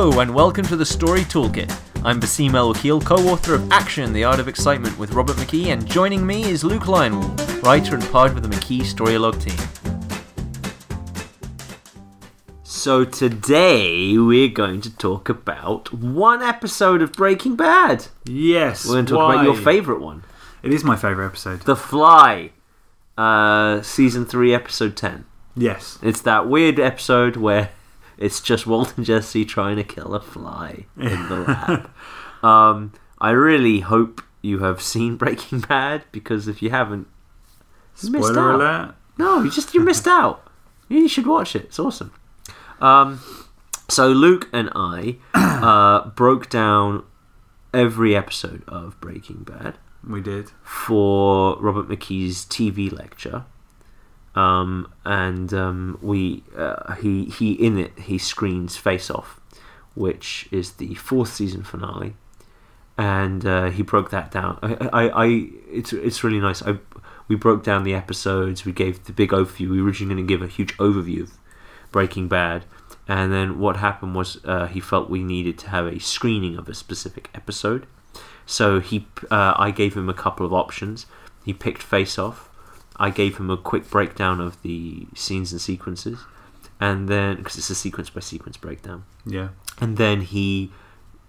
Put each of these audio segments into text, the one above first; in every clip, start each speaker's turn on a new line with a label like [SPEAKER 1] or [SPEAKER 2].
[SPEAKER 1] Hello, and welcome to the Story Toolkit. I'm Bassim El-Wakil, co author of Action, The Art of Excitement with Robert McKee, and joining me is Luke Lionel, writer and part of the McKee Storylogue team. So, today we're going to talk about one episode of Breaking Bad.
[SPEAKER 2] Yes.
[SPEAKER 1] We're going to talk
[SPEAKER 2] why?
[SPEAKER 1] about your favourite one
[SPEAKER 2] It is my favourite episode.
[SPEAKER 1] The Fly, uh, Season 3, Episode 10.
[SPEAKER 2] Yes.
[SPEAKER 1] It's that weird episode where it's just Walt and Jesse trying to kill a fly in the lab. um, I really hope you have seen Breaking Bad because if you haven't, you missed
[SPEAKER 2] Spoiler
[SPEAKER 1] out.
[SPEAKER 2] alert.
[SPEAKER 1] No, you just you missed out. You should watch it. It's awesome. Um, so Luke and I uh, broke down every episode of Breaking Bad
[SPEAKER 2] We did.
[SPEAKER 1] for Robert McKee's TV lecture. Um, and um, we uh, he he in it he screens Face Off, which is the fourth season finale, and uh, he broke that down. I, I, I it's it's really nice. I we broke down the episodes. We gave the big overview. We were originally going to give a huge overview of Breaking Bad, and then what happened was uh, he felt we needed to have a screening of a specific episode. So he, uh, I gave him a couple of options. He picked Face Off. I gave him a quick breakdown of the scenes and sequences, and then because it's a sequence by sequence breakdown,
[SPEAKER 2] Yeah.
[SPEAKER 1] and then he,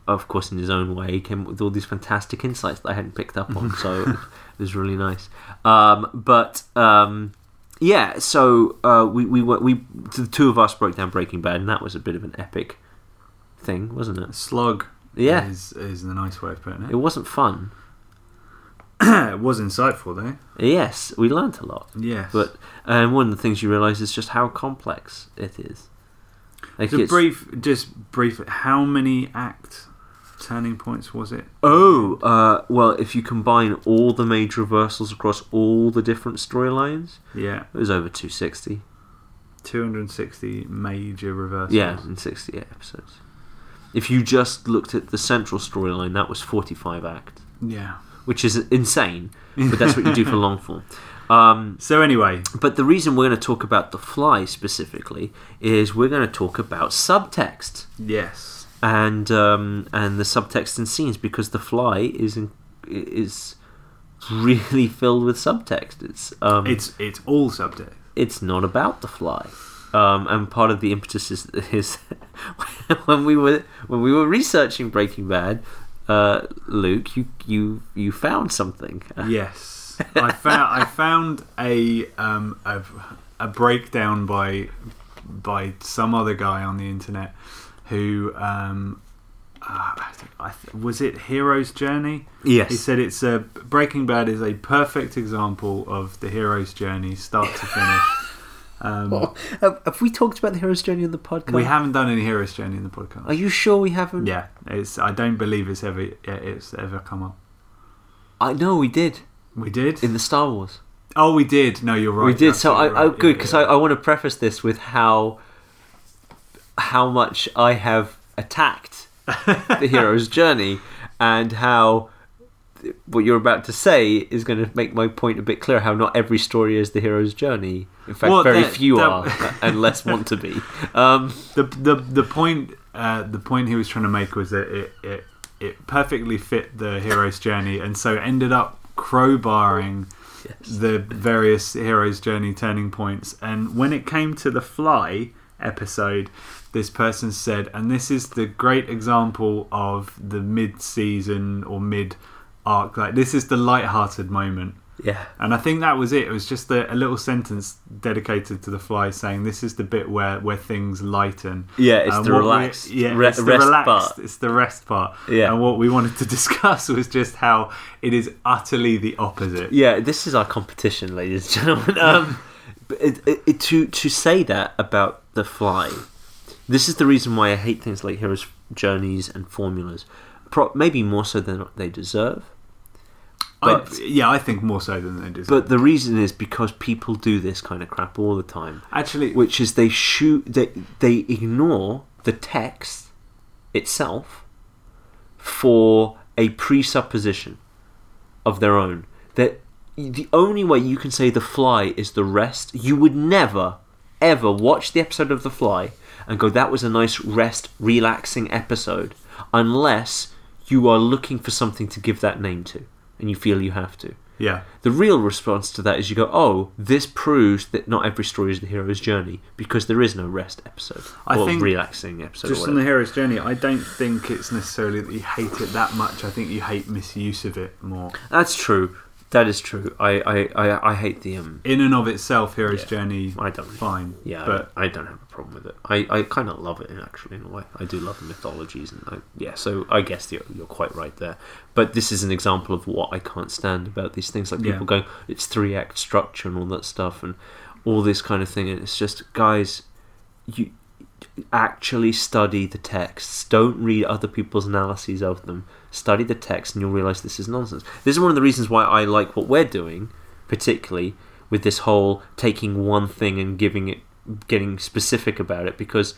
[SPEAKER 1] of course, in his own way, came up with all these fantastic insights that I hadn't picked up on. so it was really nice. Um, but um, yeah, so uh, we we we the two of us broke down Breaking Bad, and that was a bit of an epic thing, wasn't it?
[SPEAKER 2] Slug.
[SPEAKER 1] Yeah.
[SPEAKER 2] Is, is the nice way of putting
[SPEAKER 1] It
[SPEAKER 2] it.
[SPEAKER 1] wasn't fun.
[SPEAKER 2] It was insightful though.
[SPEAKER 1] Yes, we learnt a lot.
[SPEAKER 2] Yes.
[SPEAKER 1] But and one of the things you realise is just how complex it is. Like
[SPEAKER 2] so brief, just brief. How many act turning points was it?
[SPEAKER 1] Oh, uh, well, if you combine all the major reversals across all the different storylines,
[SPEAKER 2] Yeah.
[SPEAKER 1] it was over 260.
[SPEAKER 2] 260 major reversals.
[SPEAKER 1] Yeah, in 68 episodes. If you just looked at the central storyline, that was 45 acts,
[SPEAKER 2] Yeah.
[SPEAKER 1] Which is insane, but that's what you do for long form. Um,
[SPEAKER 2] So anyway,
[SPEAKER 1] but the reason we're going to talk about The Fly specifically is we're going to talk about subtext.
[SPEAKER 2] yes.
[SPEAKER 1] and um, and the subtext and scenes because the fly is in, is really filled with subtext. It's um,
[SPEAKER 2] It's it's all subtext.
[SPEAKER 1] it's not about the fly, um, and part of the impetus is, is when we were when we were researching Breaking Bad, uh, Luke, you you you found something.
[SPEAKER 2] Yes, I found I found a um a, a breakdown by by some other guy on the internet who um uh, I th- was it Hero's Journey.
[SPEAKER 1] Yes.
[SPEAKER 2] He said it's a Breaking Bad is a perfect example of the hero's journey, start to finish. Um,
[SPEAKER 1] have, have we talked about the hero's journey on the podcast?
[SPEAKER 2] we haven't done any hero's journey in the podcast.
[SPEAKER 1] Are you sure we haven't?
[SPEAKER 2] Yeah, it's. I don't believe it's ever it's ever come up.
[SPEAKER 1] I know we did
[SPEAKER 2] We did.
[SPEAKER 1] in the Star Wars.
[SPEAKER 2] oh, we did. No, you're right.
[SPEAKER 1] we did.
[SPEAKER 2] you're
[SPEAKER 1] So I,
[SPEAKER 2] right.
[SPEAKER 1] good
[SPEAKER 2] Yeah,
[SPEAKER 1] because
[SPEAKER 2] yeah.
[SPEAKER 1] I, I want to preface this with how how much I have attacked the hero's journey and how what you're about to say is going to make my point a bit clear. How not every story is the hero's journey. In fact,
[SPEAKER 2] Well,
[SPEAKER 1] very
[SPEAKER 2] that-
[SPEAKER 1] few
[SPEAKER 2] that-
[SPEAKER 1] are, and less want to be. Um,
[SPEAKER 2] the the the point uh, the point he was trying to make was that it, it it perfectly fit the hero's journey, and so ended up crowbarring the various hero's journey turning points. And when it came to the fly episode, this person said, and this is the great example of the mid season or mid arc. Like this is the light-hearted moment.
[SPEAKER 1] yeah,
[SPEAKER 2] And I think that was it. It was just a, a little sentence dedicated to the fly, saying this is the bit where where things lighten.
[SPEAKER 1] Yeah, it's the relaxed-
[SPEAKER 2] yeah,
[SPEAKER 1] re-
[SPEAKER 2] it's the
[SPEAKER 1] rest
[SPEAKER 2] relaxed.
[SPEAKER 1] part.
[SPEAKER 2] It's the rest part.
[SPEAKER 1] Yeah.
[SPEAKER 2] And what we wanted to discuss was just how it is utterly the opposite.
[SPEAKER 1] Yeah, this is our competition, ladies and gentlemen. Um, it, it, it, to to say that about the fly, this is the reason why I hate things like heroes' journeys and formulas. Pro- maybe more so than they deserve. But-
[SPEAKER 2] I, yeah, I think more so than they deserve.
[SPEAKER 1] But the reason is because people do this kind of crap all the time,
[SPEAKER 2] actually,
[SPEAKER 1] which is they shoot they they ignore the text itself for a presupposition of their own. That the only way you can say the fly is the rest, you would never ever watch the episode of The Fly and go, that was a nice, rest, relaxing episode, unless you are looking for something to give that name to and you feel you have to.
[SPEAKER 2] Yeah.
[SPEAKER 1] The real response to that is you go, oh, this proves that not every story is the hero's journey because there is no rest episode
[SPEAKER 2] I
[SPEAKER 1] or
[SPEAKER 2] think
[SPEAKER 1] relaxing episode.
[SPEAKER 2] Just on the hero's journey, I don't think it's necessarily that you hate it that much. I think you hate misuse of it more.
[SPEAKER 1] That's true. That is true. I, I, I, I hate the um.
[SPEAKER 2] In and of itself, hero's
[SPEAKER 1] Yeah.
[SPEAKER 2] journey,
[SPEAKER 1] I don't.
[SPEAKER 2] fine.
[SPEAKER 1] Yeah,
[SPEAKER 2] but
[SPEAKER 1] I, I don't have a problem with it. I, I kind of love it actually in a way. I do love the mythologies and I, yeah. So I guess you're, you're quite right there. But this is an example of what I can't stand about these things. Like people
[SPEAKER 2] Yeah.
[SPEAKER 1] going, it's three act structure and all that stuff and all this kind of thing. And it's just guys, you actually study the texts. Don't read other people's analyses of them. Study the text, and you'll realize this is nonsense. This is one of the reasons why I like what we're doing, particularly with this whole taking one thing and giving it, getting specific about it, because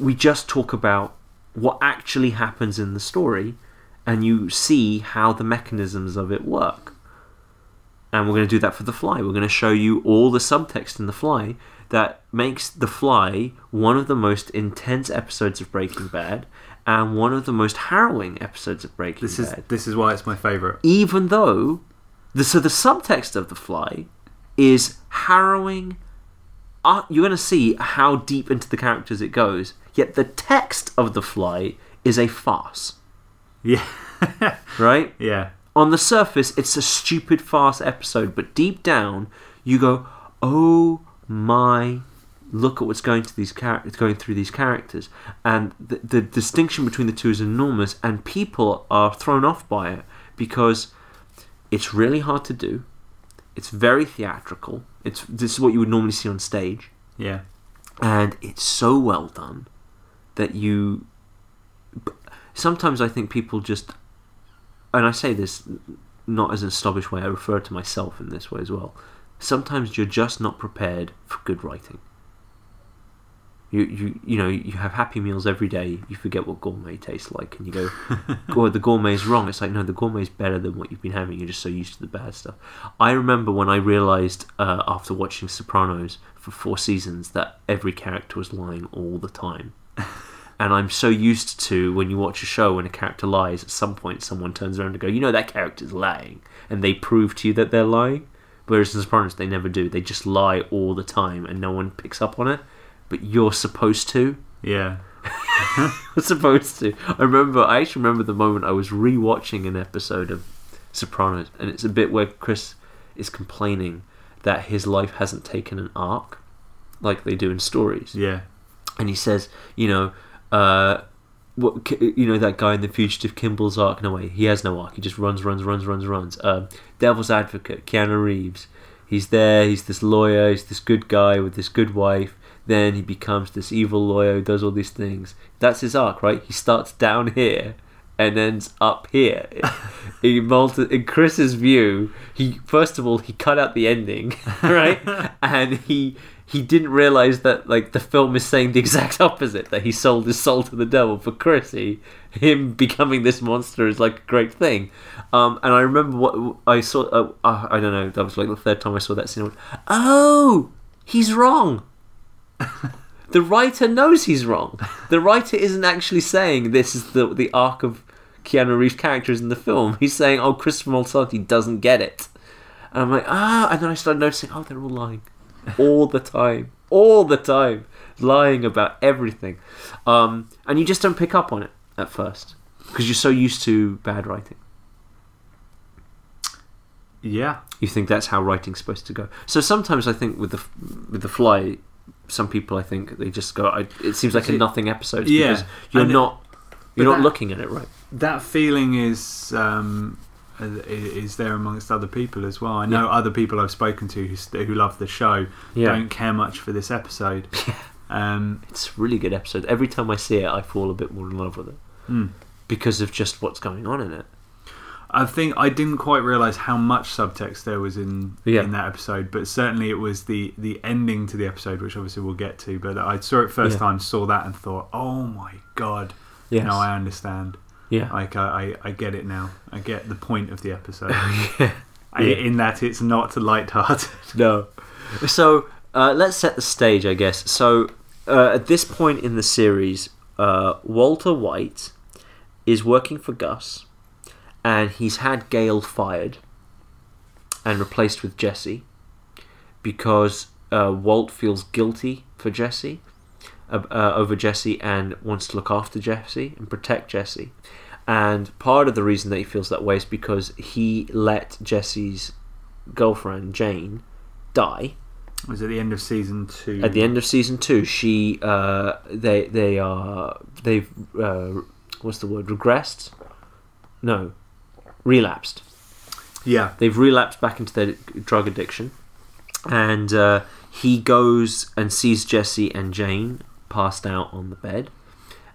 [SPEAKER 1] we just talk about what actually happens in the story, and you see how the mechanisms of it work. And we're going to do that for The Fly. We're going to show you all the subtext in The Fly that makes The Fly one of the most intense episodes of Breaking Bad and one of the most harrowing episodes of Breaking
[SPEAKER 2] this is this is why it's my favourite.
[SPEAKER 1] Even though, the, so the subtext of The Fly is harrowing. Uh, you're going to see how deep into the characters it goes. Yet the text of The Fly is a farce,
[SPEAKER 2] Yeah,
[SPEAKER 1] right?
[SPEAKER 2] yeah,
[SPEAKER 1] on the surface, it's a stupid farce episode, but deep down, you go, "Oh my, look at what's going to these characters, going through these characters," and the, the distinction between the two is enormous, and people are thrown off by it because it's really hard to do. It's very theatrical. It's this is what you would normally see on stage
[SPEAKER 2] yeah.
[SPEAKER 1] and it's so well done that you sometimes i think people just and i say this not as a snobbish way i refer to myself in this way as well sometimes you're just not prepared for good writing you, you you know you have happy meals every day you forget what gourmet tastes like and you go oh the gourmet is wrong. It's like no the gourmet is better than what you've been having you're just so used to the bad stuff. I remember when i realized uh, after watching sopranos for four seasons that every character was lying all the time. And i'm so used to when you watch a show when a character lies at some point someone turns around and go you know that character's lying. And they prove to you that they're lying. Whereas in sopranos they never do. They just lie all the time and no one picks up on it but you're supposed to
[SPEAKER 2] Yeah.
[SPEAKER 1] supposed to. I remember. I actually remember the moment I was rewatching an episode of Sopranos, and it's a bit where Chris is complaining that his life hasn't taken an arc like they do in stories,
[SPEAKER 2] Yeah.
[SPEAKER 1] and he says, you know, uh, what you know that guy in the Fugitive Kimball's arc? No way, he has no arc. He just runs, runs, runs, runs, runs. Um, Devil's Advocate, Keanu Reeves. He's there. He's this lawyer. He's this good guy with this good wife. Then he becomes this evil lawyer who does all these things. That's his arc, right? He starts down here and ends up here. in, multi- in Chris's view, he first of all he cut out the ending, right? and he he didn't realize that like the film is saying the exact opposite that he sold his soul to the devil. For Chrissy, him becoming this monster is like a great thing. Um, and I remember what I saw. Uh, uh, I don't know. That was like the third time I saw that scene. Went, oh, he's wrong. The writer knows he's wrong. The writer isn't actually saying this is the the arc of Keanu Reeves' characters in the film. He's saying, "Oh, Christopher Moltisanti doesn't get it," and I'm like, ah. And then I started noticing, oh, they're all lying, all the time, all the time, lying about everything, um, and you just don't pick up on it at first because you're so used to bad writing.
[SPEAKER 2] Yeah.
[SPEAKER 1] You think that's how writing's supposed to go. So sometimes I think with the with the fly, some people I think they just go. I, it seems like a nothing episode
[SPEAKER 2] yeah,
[SPEAKER 1] because you're
[SPEAKER 2] and-
[SPEAKER 1] not you're not
[SPEAKER 2] that-
[SPEAKER 1] looking at it right.
[SPEAKER 2] That feeling is um, is there amongst other people as well. I know other people I've spoken to who, who love the show
[SPEAKER 1] Yeah.
[SPEAKER 2] don't care much for this episode. Um,
[SPEAKER 1] It's a really good episode. Every time I see it, I fall a bit more in love with it
[SPEAKER 2] hmm.
[SPEAKER 1] because of just what's going on in it.
[SPEAKER 2] I think I didn't quite realize how much subtext there was in
[SPEAKER 1] Yeah.
[SPEAKER 2] in that episode, but certainly it was the the ending to the episode, which obviously we'll get to. But I saw it first
[SPEAKER 1] Yeah.
[SPEAKER 2] time, saw that, and thought, "Oh my god!"
[SPEAKER 1] Yes.
[SPEAKER 2] Now I understand.
[SPEAKER 1] Yeah.
[SPEAKER 2] Like I, I, I get it now. I get the point of the episode.
[SPEAKER 1] yeah.
[SPEAKER 2] I-
[SPEAKER 1] Yeah.
[SPEAKER 2] In that it's not light-hearted.
[SPEAKER 1] No. So uh, let's set the stage, I guess. So, uh, at this point in the series, uh, Walter White is working for Gus, and he's had Gale fired and replaced with Jesse because uh, Walt feels guilty for Jesse uh, uh, over Jesse and wants to look after Jesse and protect Jesse. And part of the reason that he feels that way is because he let Jesse's girlfriend Jane die
[SPEAKER 2] It was at the end of season two.
[SPEAKER 1] at the end of season two. She uh, they they are they've uh, what's the word regressed? No, relapsed.
[SPEAKER 2] Yeah.
[SPEAKER 1] They've relapsed back into their drug addiction, and uh, he goes and sees Jesse and Jane passed out on the bed,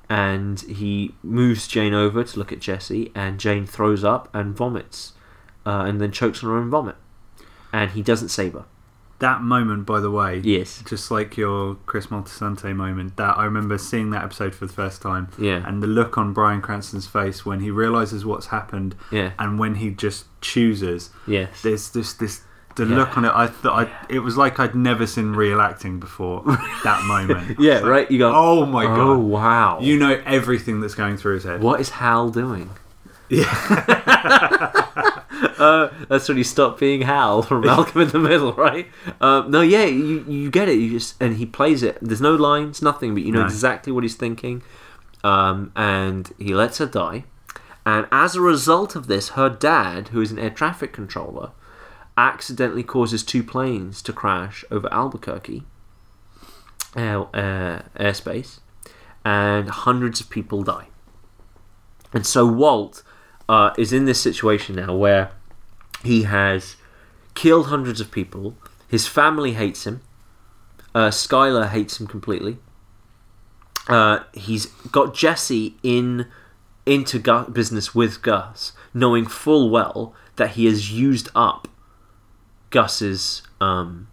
[SPEAKER 1] and he moves Jane over to look at Jesse, and Jane throws up and vomits, uh, and then chokes on her own vomit, and he doesn't save her.
[SPEAKER 2] That moment, by the way,
[SPEAKER 1] Yes.
[SPEAKER 2] just like your Chris Moltisanti moment, that I remember seeing that episode for the first time,
[SPEAKER 1] Yeah.
[SPEAKER 2] and the look on Bryan Cranston's face when he realizes what's happened,
[SPEAKER 1] Yeah.
[SPEAKER 2] and when he just chooses.
[SPEAKER 1] Yes.
[SPEAKER 2] There's this this the
[SPEAKER 1] Yeah.
[SPEAKER 2] look on it. I thought I, it was like I'd never seen real acting before. that moment.
[SPEAKER 1] Yeah.
[SPEAKER 2] Like,
[SPEAKER 1] Right. You go.
[SPEAKER 2] Oh my
[SPEAKER 1] Oh
[SPEAKER 2] god!
[SPEAKER 1] Oh wow.
[SPEAKER 2] You know everything that's going through his head.
[SPEAKER 1] What is Hal doing?
[SPEAKER 2] Yeah.
[SPEAKER 1] Uh, that's when he stopped being Hal from Malcolm in the Middle, right? Um, no, yeah, you, you get it. You just and he plays it. There's no lines, nothing, but you know
[SPEAKER 2] No.
[SPEAKER 1] exactly what he's thinking. Um, and he lets her die. And as a result of this, her dad, who is an air traffic controller, accidentally causes two planes to crash over Albuquerque air, uh, airspace, and hundreds of people die. And so Walt uh, is in this situation now where he has killed hundreds of people. His family hates him. Uh, Skylar hates him completely. Uh, he's got Jesse in into business with Gus, knowing full well that he has used up Gus's um,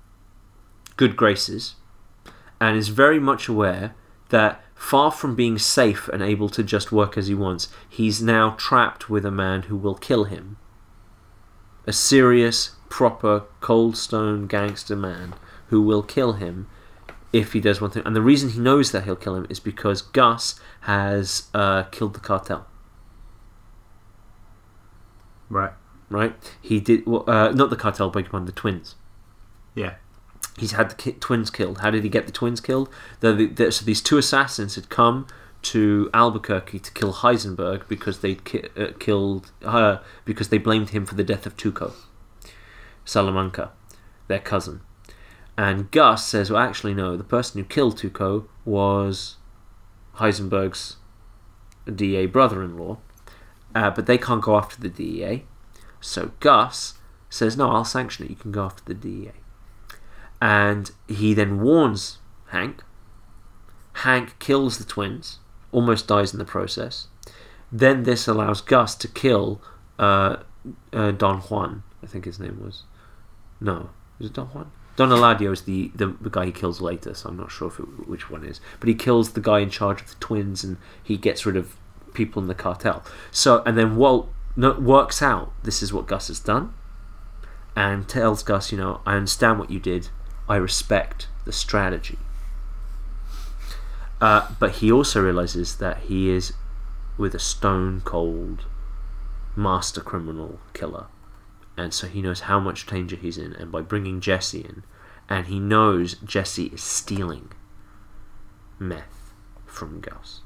[SPEAKER 1] good graces, and is very much aware that far from being safe and able to just work as he wants, he's now trapped with a man who will kill him. A serious, proper, cold stone gangster man who will kill him if he does one thing. And the reason he knows that he'll kill him is because Gus has uh, killed the cartel.
[SPEAKER 2] right.
[SPEAKER 1] Right? He did well, uh, not the cartel, but your pardon, the twins.
[SPEAKER 2] Yeah.
[SPEAKER 1] He's had the ki- twins killed. How did he get the twins killed? The, the, so these two assassins had come to Albuquerque to kill Heisenberg because they ki- uh, killed uh, because they blamed him for the death of Tuco, Salamanca, their cousin. And Gus says, "Well, actually, no. The person who killed Tuco was Heisenberg's DA brother-in-law, uh, but they can't go after the DEA. So Gus says, "No, I'll sanction it. You can go after the DEA." And he then warns Hank. Hank kills the twins, almost dies in the process. Then this allows Gus to kill uh, uh, Don Juan, I think his name was. No, is it Don Juan? Don Eladio is the, the, the guy he kills later, so I'm not sure it, which one is. But he kills the guy in charge of the twins, and he gets rid of people in the cartel. So, and then Walt works out this is what Gus has done, and tells Gus, you know, I understand what you did. I respect the strategy. Uh, but he also realizes that he is with a stone cold master criminal killer. And so he knows how much danger he's in. And by bringing Jesse in, and he knows Jesse is stealing meth from Gus.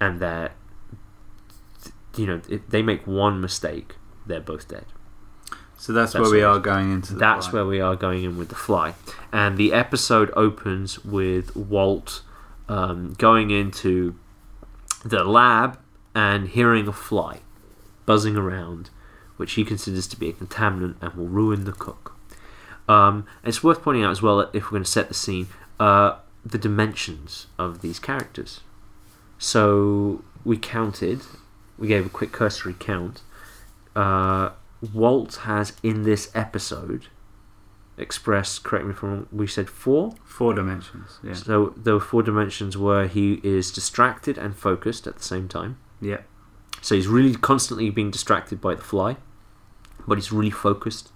[SPEAKER 1] And that, you know, if they make one mistake, they're both dead.
[SPEAKER 2] So that's,
[SPEAKER 1] That's
[SPEAKER 2] where we are going into. The
[SPEAKER 1] That's
[SPEAKER 2] flight.
[SPEAKER 1] where we are going in with the fly, and the episode opens with Walt um, going into the lab and hearing a fly buzzing around, which he considers to be a contaminant and will ruin the cook. Um, it's worth pointing out as well that if we're going to set the scene, uh, the dimensions of these characters. So we counted, we gave a quick cursory count. Uh, Walt has in this episode expressed, correct me if I'm wrong, we said four?
[SPEAKER 2] four dimensions. Yeah.
[SPEAKER 1] So there were four dimensions where he is distracted and focused at the same time.
[SPEAKER 2] Yeah.
[SPEAKER 1] So he's really constantly being distracted by the fly, but he's really focused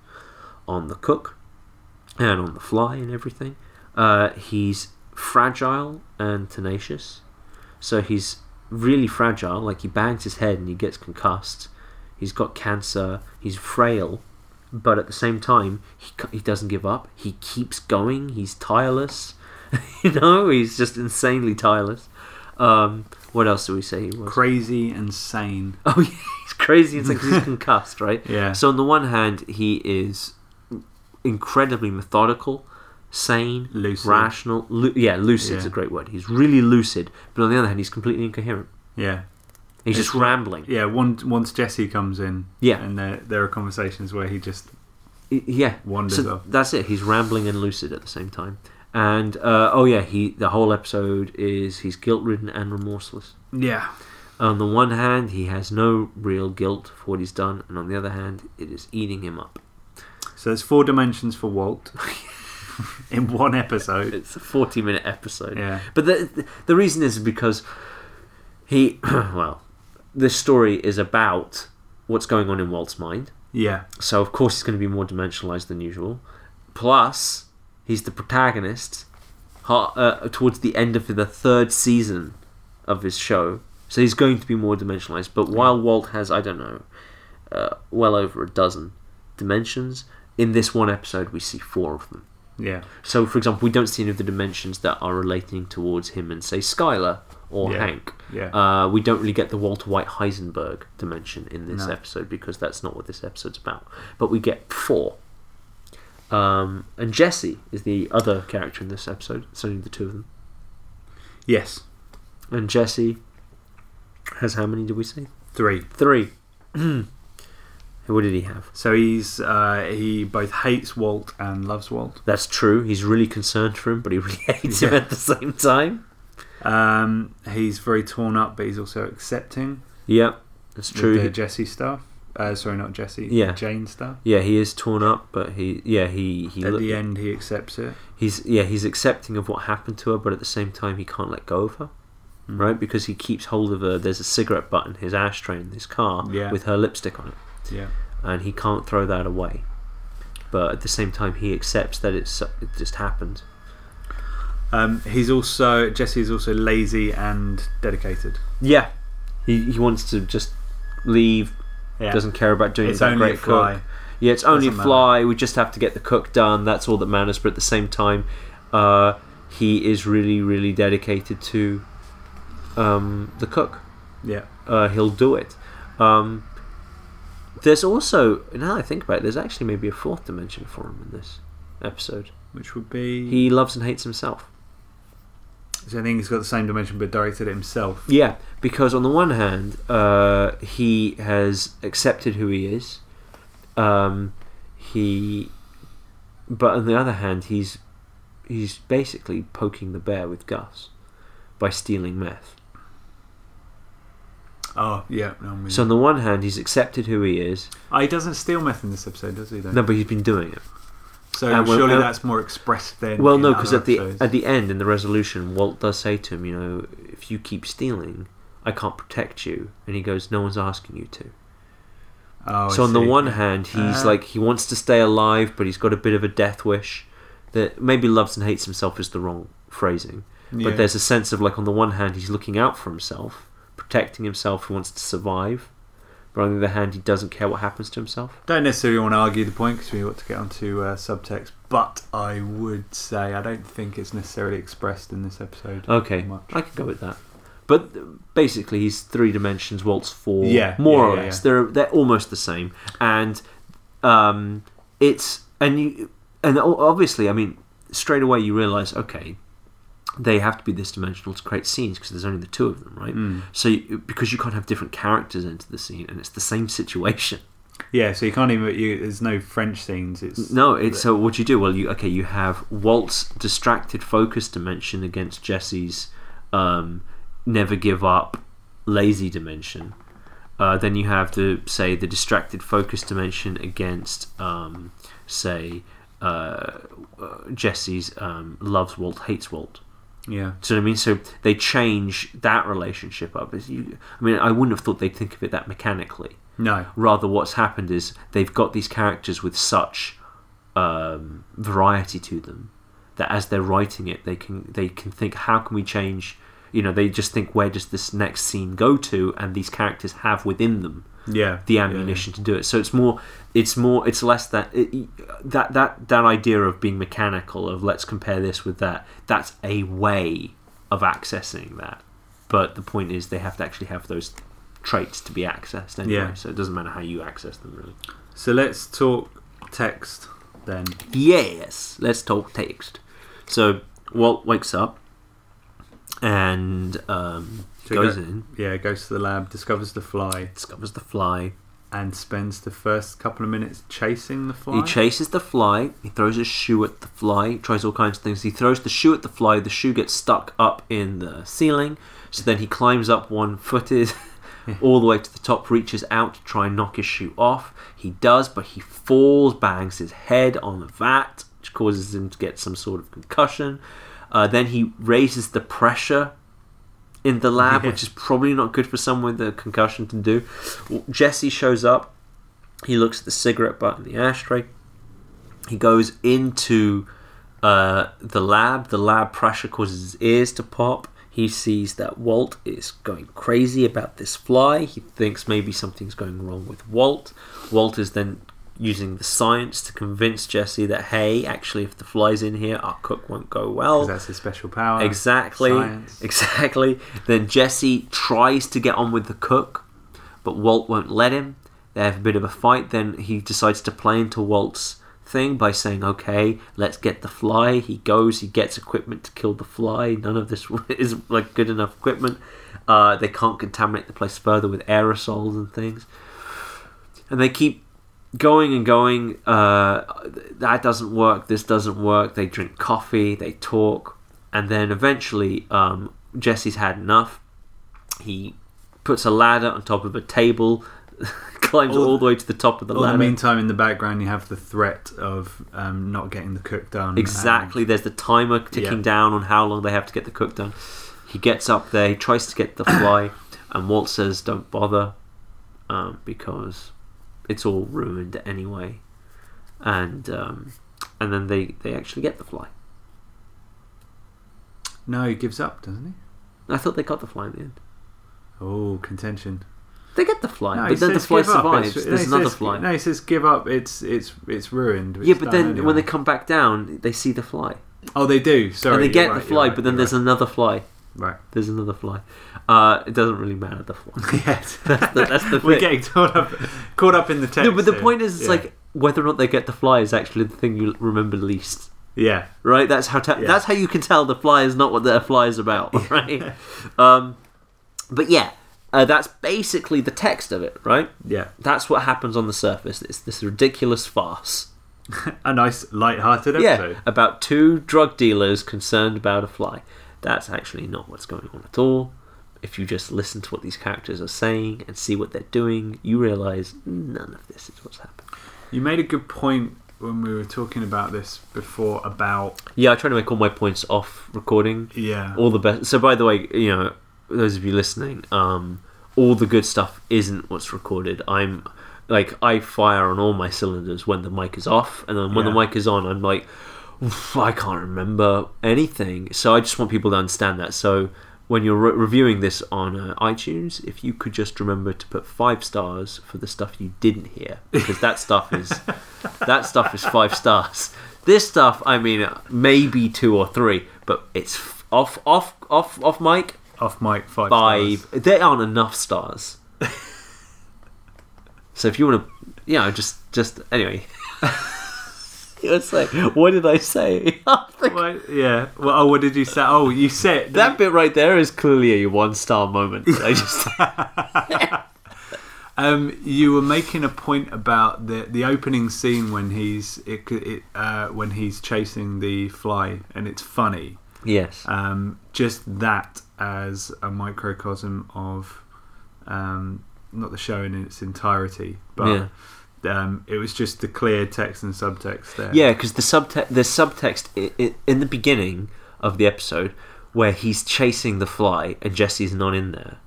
[SPEAKER 1] on the cook. and on the fly and everything. Uh, he's fragile and tenacious, so he's really fragile. Like he bangs his head and he gets concussed. He's got cancer. He's frail, but at the same time, he he doesn't give up. He keeps going. He's tireless. you know, he's just insanely tireless. Um, what else do we say he was?
[SPEAKER 2] Crazy and sane.
[SPEAKER 1] Oh, yeah, he's crazy. It's like he's concussed, right?
[SPEAKER 2] Yeah.
[SPEAKER 1] So on the one hand, he is incredibly methodical, sane,
[SPEAKER 2] Lucid.
[SPEAKER 1] rational. Lu- yeah, lucid's
[SPEAKER 2] Yeah.
[SPEAKER 1] a great word. He's really lucid, but on the other hand, he's completely incoherent.
[SPEAKER 2] Yeah.
[SPEAKER 1] He's just rambling.
[SPEAKER 2] Yeah, once once Jesse comes in,
[SPEAKER 1] Yeah.
[SPEAKER 2] and there there are conversations where he just
[SPEAKER 1] Yeah,
[SPEAKER 2] wanders
[SPEAKER 1] so
[SPEAKER 2] off.
[SPEAKER 1] that's it. He's rambling and lucid at the same time. And uh, oh yeah, he the whole episode is he's guilt ridden and remorseless.
[SPEAKER 2] Yeah.
[SPEAKER 1] On the one hand, he has no real guilt for what he's done, and on the other hand, it is eating him up.
[SPEAKER 2] So there's four dimensions for Walt in one episode.
[SPEAKER 1] It's a forty-minute episode.
[SPEAKER 2] Yeah.
[SPEAKER 1] But the the reason is because he well, this story is about what's going on in Walt's mind.
[SPEAKER 2] Yeah.
[SPEAKER 1] So of course he's going to be more dimensionalized than usual. Plus, he's the protagonist uh, towards the end of the third season of his show. So he's going to be more dimensionalized. But while Walt has, I don't know, uh, well over a dozen dimensions, in this one episode we see four of them.
[SPEAKER 2] Yeah.
[SPEAKER 1] So, for example, we don't see any of the dimensions that are relating towards him and, say, Skylar or
[SPEAKER 2] Yeah.
[SPEAKER 1] Hank.
[SPEAKER 2] Yeah.
[SPEAKER 1] Uh, we don't really get the Walter White Heisenberg dimension in this
[SPEAKER 2] No.
[SPEAKER 1] episode because that's not what this episode's about. But we get four. Um, and Jesse is the other character in this episode. It's only the two of them.
[SPEAKER 2] yes.
[SPEAKER 1] And Jesse has how many did we say?
[SPEAKER 2] Three.
[SPEAKER 1] Three. what did he have?
[SPEAKER 2] So he's uh, he both hates Walt and loves Walt.
[SPEAKER 1] That's true. He's really concerned for him, but he really hates him at the same time.
[SPEAKER 2] Um, he's very torn up, but he's also accepting
[SPEAKER 1] Yep, that's true.
[SPEAKER 2] the Jesse stuff. Uh, sorry, not Jesse.
[SPEAKER 1] Yeah.
[SPEAKER 2] Jane stuff.
[SPEAKER 1] Yeah, he is torn up, but he yeah he he
[SPEAKER 2] At the end, he accepts it.
[SPEAKER 1] he's yeah he's accepting of what happened to her, but at the same time he can't let go of her,
[SPEAKER 2] Mm.
[SPEAKER 1] right? Because he keeps hold of her. There's a cigarette butt in his ashtray in his car
[SPEAKER 2] Yeah.
[SPEAKER 1] with her lipstick on it,
[SPEAKER 2] Yeah.
[SPEAKER 1] and he can't throw that away. But at the same time, he accepts that it's it just happened.
[SPEAKER 2] Um, he's also Jesse is also lazy and dedicated.
[SPEAKER 1] Yeah, he he wants to just leave.
[SPEAKER 2] Yeah.
[SPEAKER 1] Doesn't care about doing
[SPEAKER 2] it's
[SPEAKER 1] that
[SPEAKER 2] only
[SPEAKER 1] great
[SPEAKER 2] a fly.
[SPEAKER 1] cook. Yeah, it's only a
[SPEAKER 2] Doesn't matter.
[SPEAKER 1] fly. We just have to get the cook done. That's all that matters. But at the same time, uh, he is really, really dedicated to um, the cook.
[SPEAKER 2] Yeah.
[SPEAKER 1] Uh, he'll do it. Um, there's also, now that I think about it, there's actually maybe a fourth dimension for him in this episode.
[SPEAKER 2] Which would be
[SPEAKER 1] He loves and hates himself.
[SPEAKER 2] So I think he's got the same dimension, but directed at himself.
[SPEAKER 1] Yeah, because on the one hand, uh, he has accepted who he is. Um, he, but on the other hand, he's he's basically poking the bear with Gus by stealing meth.
[SPEAKER 2] Oh, yeah. No,
[SPEAKER 1] So on the one hand, he's accepted who he is.
[SPEAKER 2] oh, he doesn't steal meth in this episode, does he? Though?
[SPEAKER 1] No, but he's been doing it.
[SPEAKER 2] So
[SPEAKER 1] And well-
[SPEAKER 2] surely
[SPEAKER 1] uh,
[SPEAKER 2] that's more expressed than.
[SPEAKER 1] Well, no, because at the at the end in the resolution, Walt does say to him, you know, if you keep stealing, I can't protect you. And he goes, no one's asking you to.
[SPEAKER 2] Oh, I
[SPEAKER 1] so on the one hand, he's
[SPEAKER 2] Uh,
[SPEAKER 1] like he wants to stay alive, but he's got a bit of a death wish. That maybe loves and hates himself is the wrong phrasing.
[SPEAKER 2] Yeah.
[SPEAKER 1] But there's a sense of like on the one hand, he's looking out for himself, protecting himself, he wants to survive. But on the other hand, he doesn't care what happens to himself.
[SPEAKER 2] Don't necessarily want to argue the point because we want to get onto uh, subtext, but I would say I don't think it's necessarily expressed in this episode.
[SPEAKER 1] Okay,
[SPEAKER 2] Much.
[SPEAKER 1] I can go with that. But uh, basically, he's three dimensions. Walt's four.
[SPEAKER 2] Yeah,
[SPEAKER 1] more
[SPEAKER 2] yeah,
[SPEAKER 1] or
[SPEAKER 2] yeah,
[SPEAKER 1] less.
[SPEAKER 2] yeah.
[SPEAKER 1] They're they're almost the same, and um, it's and you and obviously, I mean, straight away you realise, okay, they have to be this dimensional to create scenes because there's only the two of them, right?
[SPEAKER 2] Mm.
[SPEAKER 1] So you, because you can't have different characters into the scene, and it's the same situation.
[SPEAKER 2] Yeah, so you can't even. You, there's no French scenes. It's
[SPEAKER 1] No, it's so what do you do. Well, you okay. You have Walt's distracted focus dimension against Jesse's um, never give up lazy dimension. Uh, then you have the say the distracted focus dimension against um, say uh, uh, Jesse's um, loves Walt hates Walt.
[SPEAKER 2] Yeah.
[SPEAKER 1] Do you know what I mean? So they change that relationship up. As you, I mean, I wouldn't have thought they'd think of it that mechanically
[SPEAKER 2] No.
[SPEAKER 1] rather what's happened is they've got these characters with such um, variety to them. That as they're writing it, they can they can think, how can we change? You know, they just think, where does this next scene go to? And these characters have within them
[SPEAKER 2] Yeah.
[SPEAKER 1] the
[SPEAKER 2] yeah,
[SPEAKER 1] ammunition to do it. So it's more, it's more, it's less that it, that that that idea of being mechanical of let's compare this with that. That's a way of accessing that, but the point is they have to actually have those traits to be accessed anyway.
[SPEAKER 2] Yeah.
[SPEAKER 1] So it doesn't matter how you access them really.
[SPEAKER 2] So let's talk text then.
[SPEAKER 1] Yes, let's talk text. So Walt wakes up and um,
[SPEAKER 2] So
[SPEAKER 1] goes
[SPEAKER 2] go-
[SPEAKER 1] in,
[SPEAKER 2] Yeah, goes to the lab, discovers the fly,
[SPEAKER 1] discovers the fly.
[SPEAKER 2] and spends the first couple of minutes chasing the fly.
[SPEAKER 1] He chases the fly. He throws his shoe at the fly. Tries all kinds of things. He throws the shoe at the fly. The shoe gets stuck up in the ceiling. So then he climbs up one footed all the way to the top, reaches out to try and knock his shoe off. He does, but he falls, bangs his head on the vat, which causes him to get some sort of concussion. Uh, then he raises the pressure in the lab,
[SPEAKER 2] Yeah.
[SPEAKER 1] which is probably not good for someone with a concussion to do. Jesse shows up. He looks at the cigarette butt in the ashtray. He goes into uh, the lab. The lab pressure causes his ears to pop. He sees that Walt is going crazy about this fly. He thinks maybe something's going wrong with Walt. Walt is then using the science to convince Jesse that, hey, actually, if the fly's in here, our cook won't go well.
[SPEAKER 2] that's his special power.
[SPEAKER 1] Exactly.
[SPEAKER 2] Science.
[SPEAKER 1] Exactly. Then Jesse tries to get on with the cook, but Walt won't let him. They have a bit of a fight. Then he decides to play into Walt's thing by saying, "Okay, let's get the fly." He goes. He gets equipment to kill the fly. None of this is like good enough equipment. Uh, they can't contaminate the place further with aerosols and things. And they keep going and going. Uh, that doesn't work. This doesn't work. They drink coffee. They talk, and then eventually, um, Jesse's had enough. He puts a ladder on top of a table, climbs
[SPEAKER 2] All-
[SPEAKER 1] all the way to the top of the
[SPEAKER 2] All the
[SPEAKER 1] ladder.
[SPEAKER 2] meantime, in the background, you have the threat of um, not getting the cook done.
[SPEAKER 1] Exactly. There's the timer ticking
[SPEAKER 2] Yeah.
[SPEAKER 1] down on how long they have to get the cook done. He gets up there. He tries to get the fly, and Walt says, "Don't bother, um, because it's all ruined anyway." And um, and then they they actually get the fly.
[SPEAKER 2] No, he gives up, doesn't he?
[SPEAKER 1] I thought they got the fly in the end.
[SPEAKER 2] Oh, contention.
[SPEAKER 1] They get the fly,
[SPEAKER 2] No,
[SPEAKER 1] but then the fly survives.
[SPEAKER 2] It's- no,
[SPEAKER 1] There's
[SPEAKER 2] he
[SPEAKER 1] another
[SPEAKER 2] says-
[SPEAKER 1] fly.
[SPEAKER 2] No, he says give up. It's it's it's ruined.
[SPEAKER 1] yeah, but then
[SPEAKER 2] anyway.
[SPEAKER 1] when they come back down, they see the fly,
[SPEAKER 2] oh, they do. Sorry,
[SPEAKER 1] and they get
[SPEAKER 2] right,
[SPEAKER 1] the fly.
[SPEAKER 2] right,
[SPEAKER 1] but then there's another fly.
[SPEAKER 2] Right.
[SPEAKER 1] There's another fly. Uh, it doesn't really matter the fly.
[SPEAKER 2] yes,
[SPEAKER 1] That's the, that's the
[SPEAKER 2] we're
[SPEAKER 1] thing.
[SPEAKER 2] getting caught up caught up in the text.
[SPEAKER 1] No, but the
[SPEAKER 2] here.
[SPEAKER 1] point is, it's
[SPEAKER 2] Yeah.
[SPEAKER 1] like whether or not they get the fly is actually the thing you remember least,
[SPEAKER 2] yeah,
[SPEAKER 1] right? That's how te-
[SPEAKER 2] Yeah.
[SPEAKER 1] that's how you can tell the fly is not what the fly is about, right? um, but yeah, uh, that's basically the text of it, right?
[SPEAKER 2] yeah.
[SPEAKER 1] That's what happens on the surface. It's this ridiculous farce.
[SPEAKER 2] A nice light-hearted
[SPEAKER 1] Yeah,
[SPEAKER 2] episode.
[SPEAKER 1] about two drug dealers concerned about a fly. That's actually not what's going on at all. If you just listen to what these characters are saying and see what they're doing, you realize none of this is what's happening.
[SPEAKER 2] You made a good point when we were talking about this before about
[SPEAKER 1] Yeah, I try to make all my points off recording.
[SPEAKER 2] yeah.
[SPEAKER 1] All the best. So, by the way, you know, those of you listening, um, all the good stuff isn't what's recorded. I'm like I fire on all my cylinders when the mic is off, and then when
[SPEAKER 2] Yeah.
[SPEAKER 1] the mic is on, I'm like, "Oof, I can't remember anything. So I just want people to understand that. So when you're re- reviewing this on uh, iTunes, if you could just remember to put five stars for the stuff you didn't hear, because that stuff is that stuff is five stars. This stuff, I mean, maybe two or three, but it's f- off, off, off, off mic
[SPEAKER 2] off mic five.
[SPEAKER 1] five.
[SPEAKER 2] stars.
[SPEAKER 1] There aren't enough stars. so if you want to, you know, just, just anyway. It's like, what did I say?
[SPEAKER 2] Well, yeah. Well, oh, what did you say? Oh, you said
[SPEAKER 1] that bit right there is clearly a one star moment. I just,
[SPEAKER 2] Um, you were making a point about the the opening scene when he's it, it uh, when he's chasing the fly, and it's funny.
[SPEAKER 1] yes.
[SPEAKER 2] Um, just that as a microcosm of um, not the show in its entirety, but um, it was just the clear text and subtext there.
[SPEAKER 1] Yeah, because the subtext, the subtext i- i- in the beginning of the episode, where he's chasing the fly and Jesse's not in there.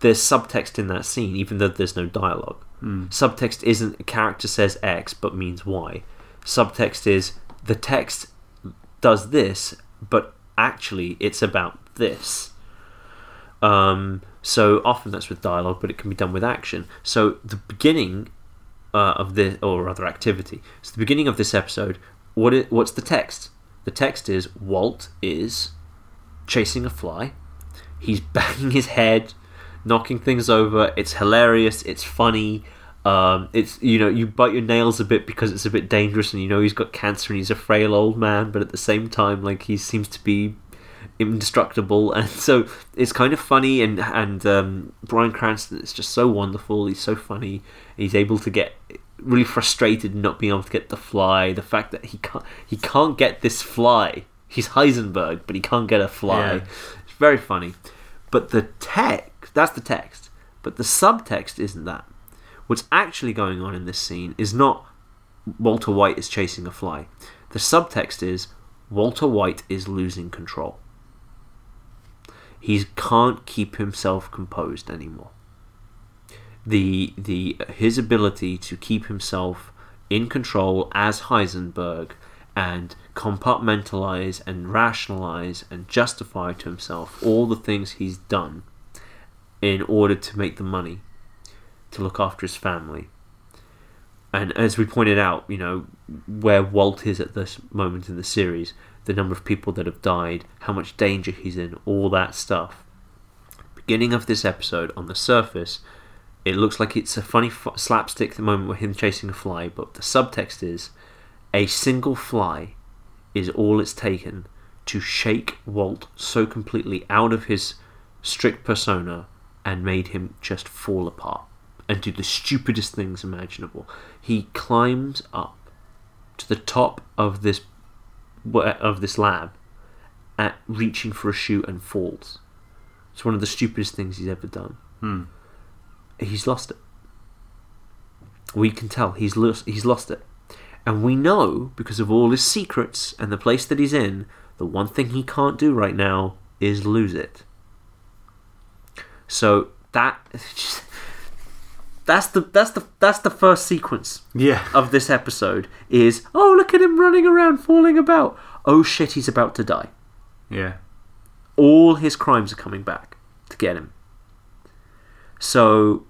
[SPEAKER 1] There's subtext in that scene, even though there's no dialogue.
[SPEAKER 2] Mm.
[SPEAKER 1] Subtext isn't a character says X but means Y. subtext is the text does this, but actually it's about this. Um, so often that's with dialogue, but it can be done with action. So the beginning uh, of this, or rather activity. So the beginning of this episode, what what's the text? The text is Walt is chasing a fly. He's banging his head, knocking things over. It's hilarious. It's funny. Um, it's you know you bite your nails a bit because it's a bit dangerous, and you know he's got cancer and he's a frail old man, but at the same time, like he seems to be indestructible, and so it's kind of funny. And and um, Bryan Cranston is just so wonderful. He's so funny. He's able to get really frustrated not being able to get the fly. The fact that he can't he can't get this fly. He's Heisenberg, but he can't get a fly.
[SPEAKER 2] Yeah.
[SPEAKER 1] It's very funny. But the text that's the text. But the subtext isn't that. What's actually going on in this scene is not Walter White is chasing a fly. The subtext is Walter White is losing control. He can't keep himself composed anymore. The the his ability to keep himself in control as Heisenberg and compartmentalize and rationalize and justify to himself all the things he's done in order to make the money to look after his family. And as we pointed out, you know, where Walt is at this moment in the series, the number of people that have died, how much danger he's in, all that stuff. Beginning of this episode, on the surface, it looks like it's a funny f- slapstick moment with him chasing a fly, but the subtext is a single fly is all it's taken to shake Walt so completely out of his strict persona and made him just fall apart and do the stupidest things imaginable. He climbs up to the top of this of this lab at reaching for a shoe and falls. It's one of the stupidest things he's ever done.
[SPEAKER 2] Hmm.
[SPEAKER 1] He's lost it. We can tell he's lost. He's lost it, and we know because of all his secrets and the place that he's in. The one thing he can't do right now is lose it. So that that's the that's the that's the first sequence
[SPEAKER 2] Yeah.
[SPEAKER 1] of this episode is oh look at him running around falling about. Oh shit he's about to die.
[SPEAKER 2] Yeah.
[SPEAKER 1] all his crimes are coming back to get him. So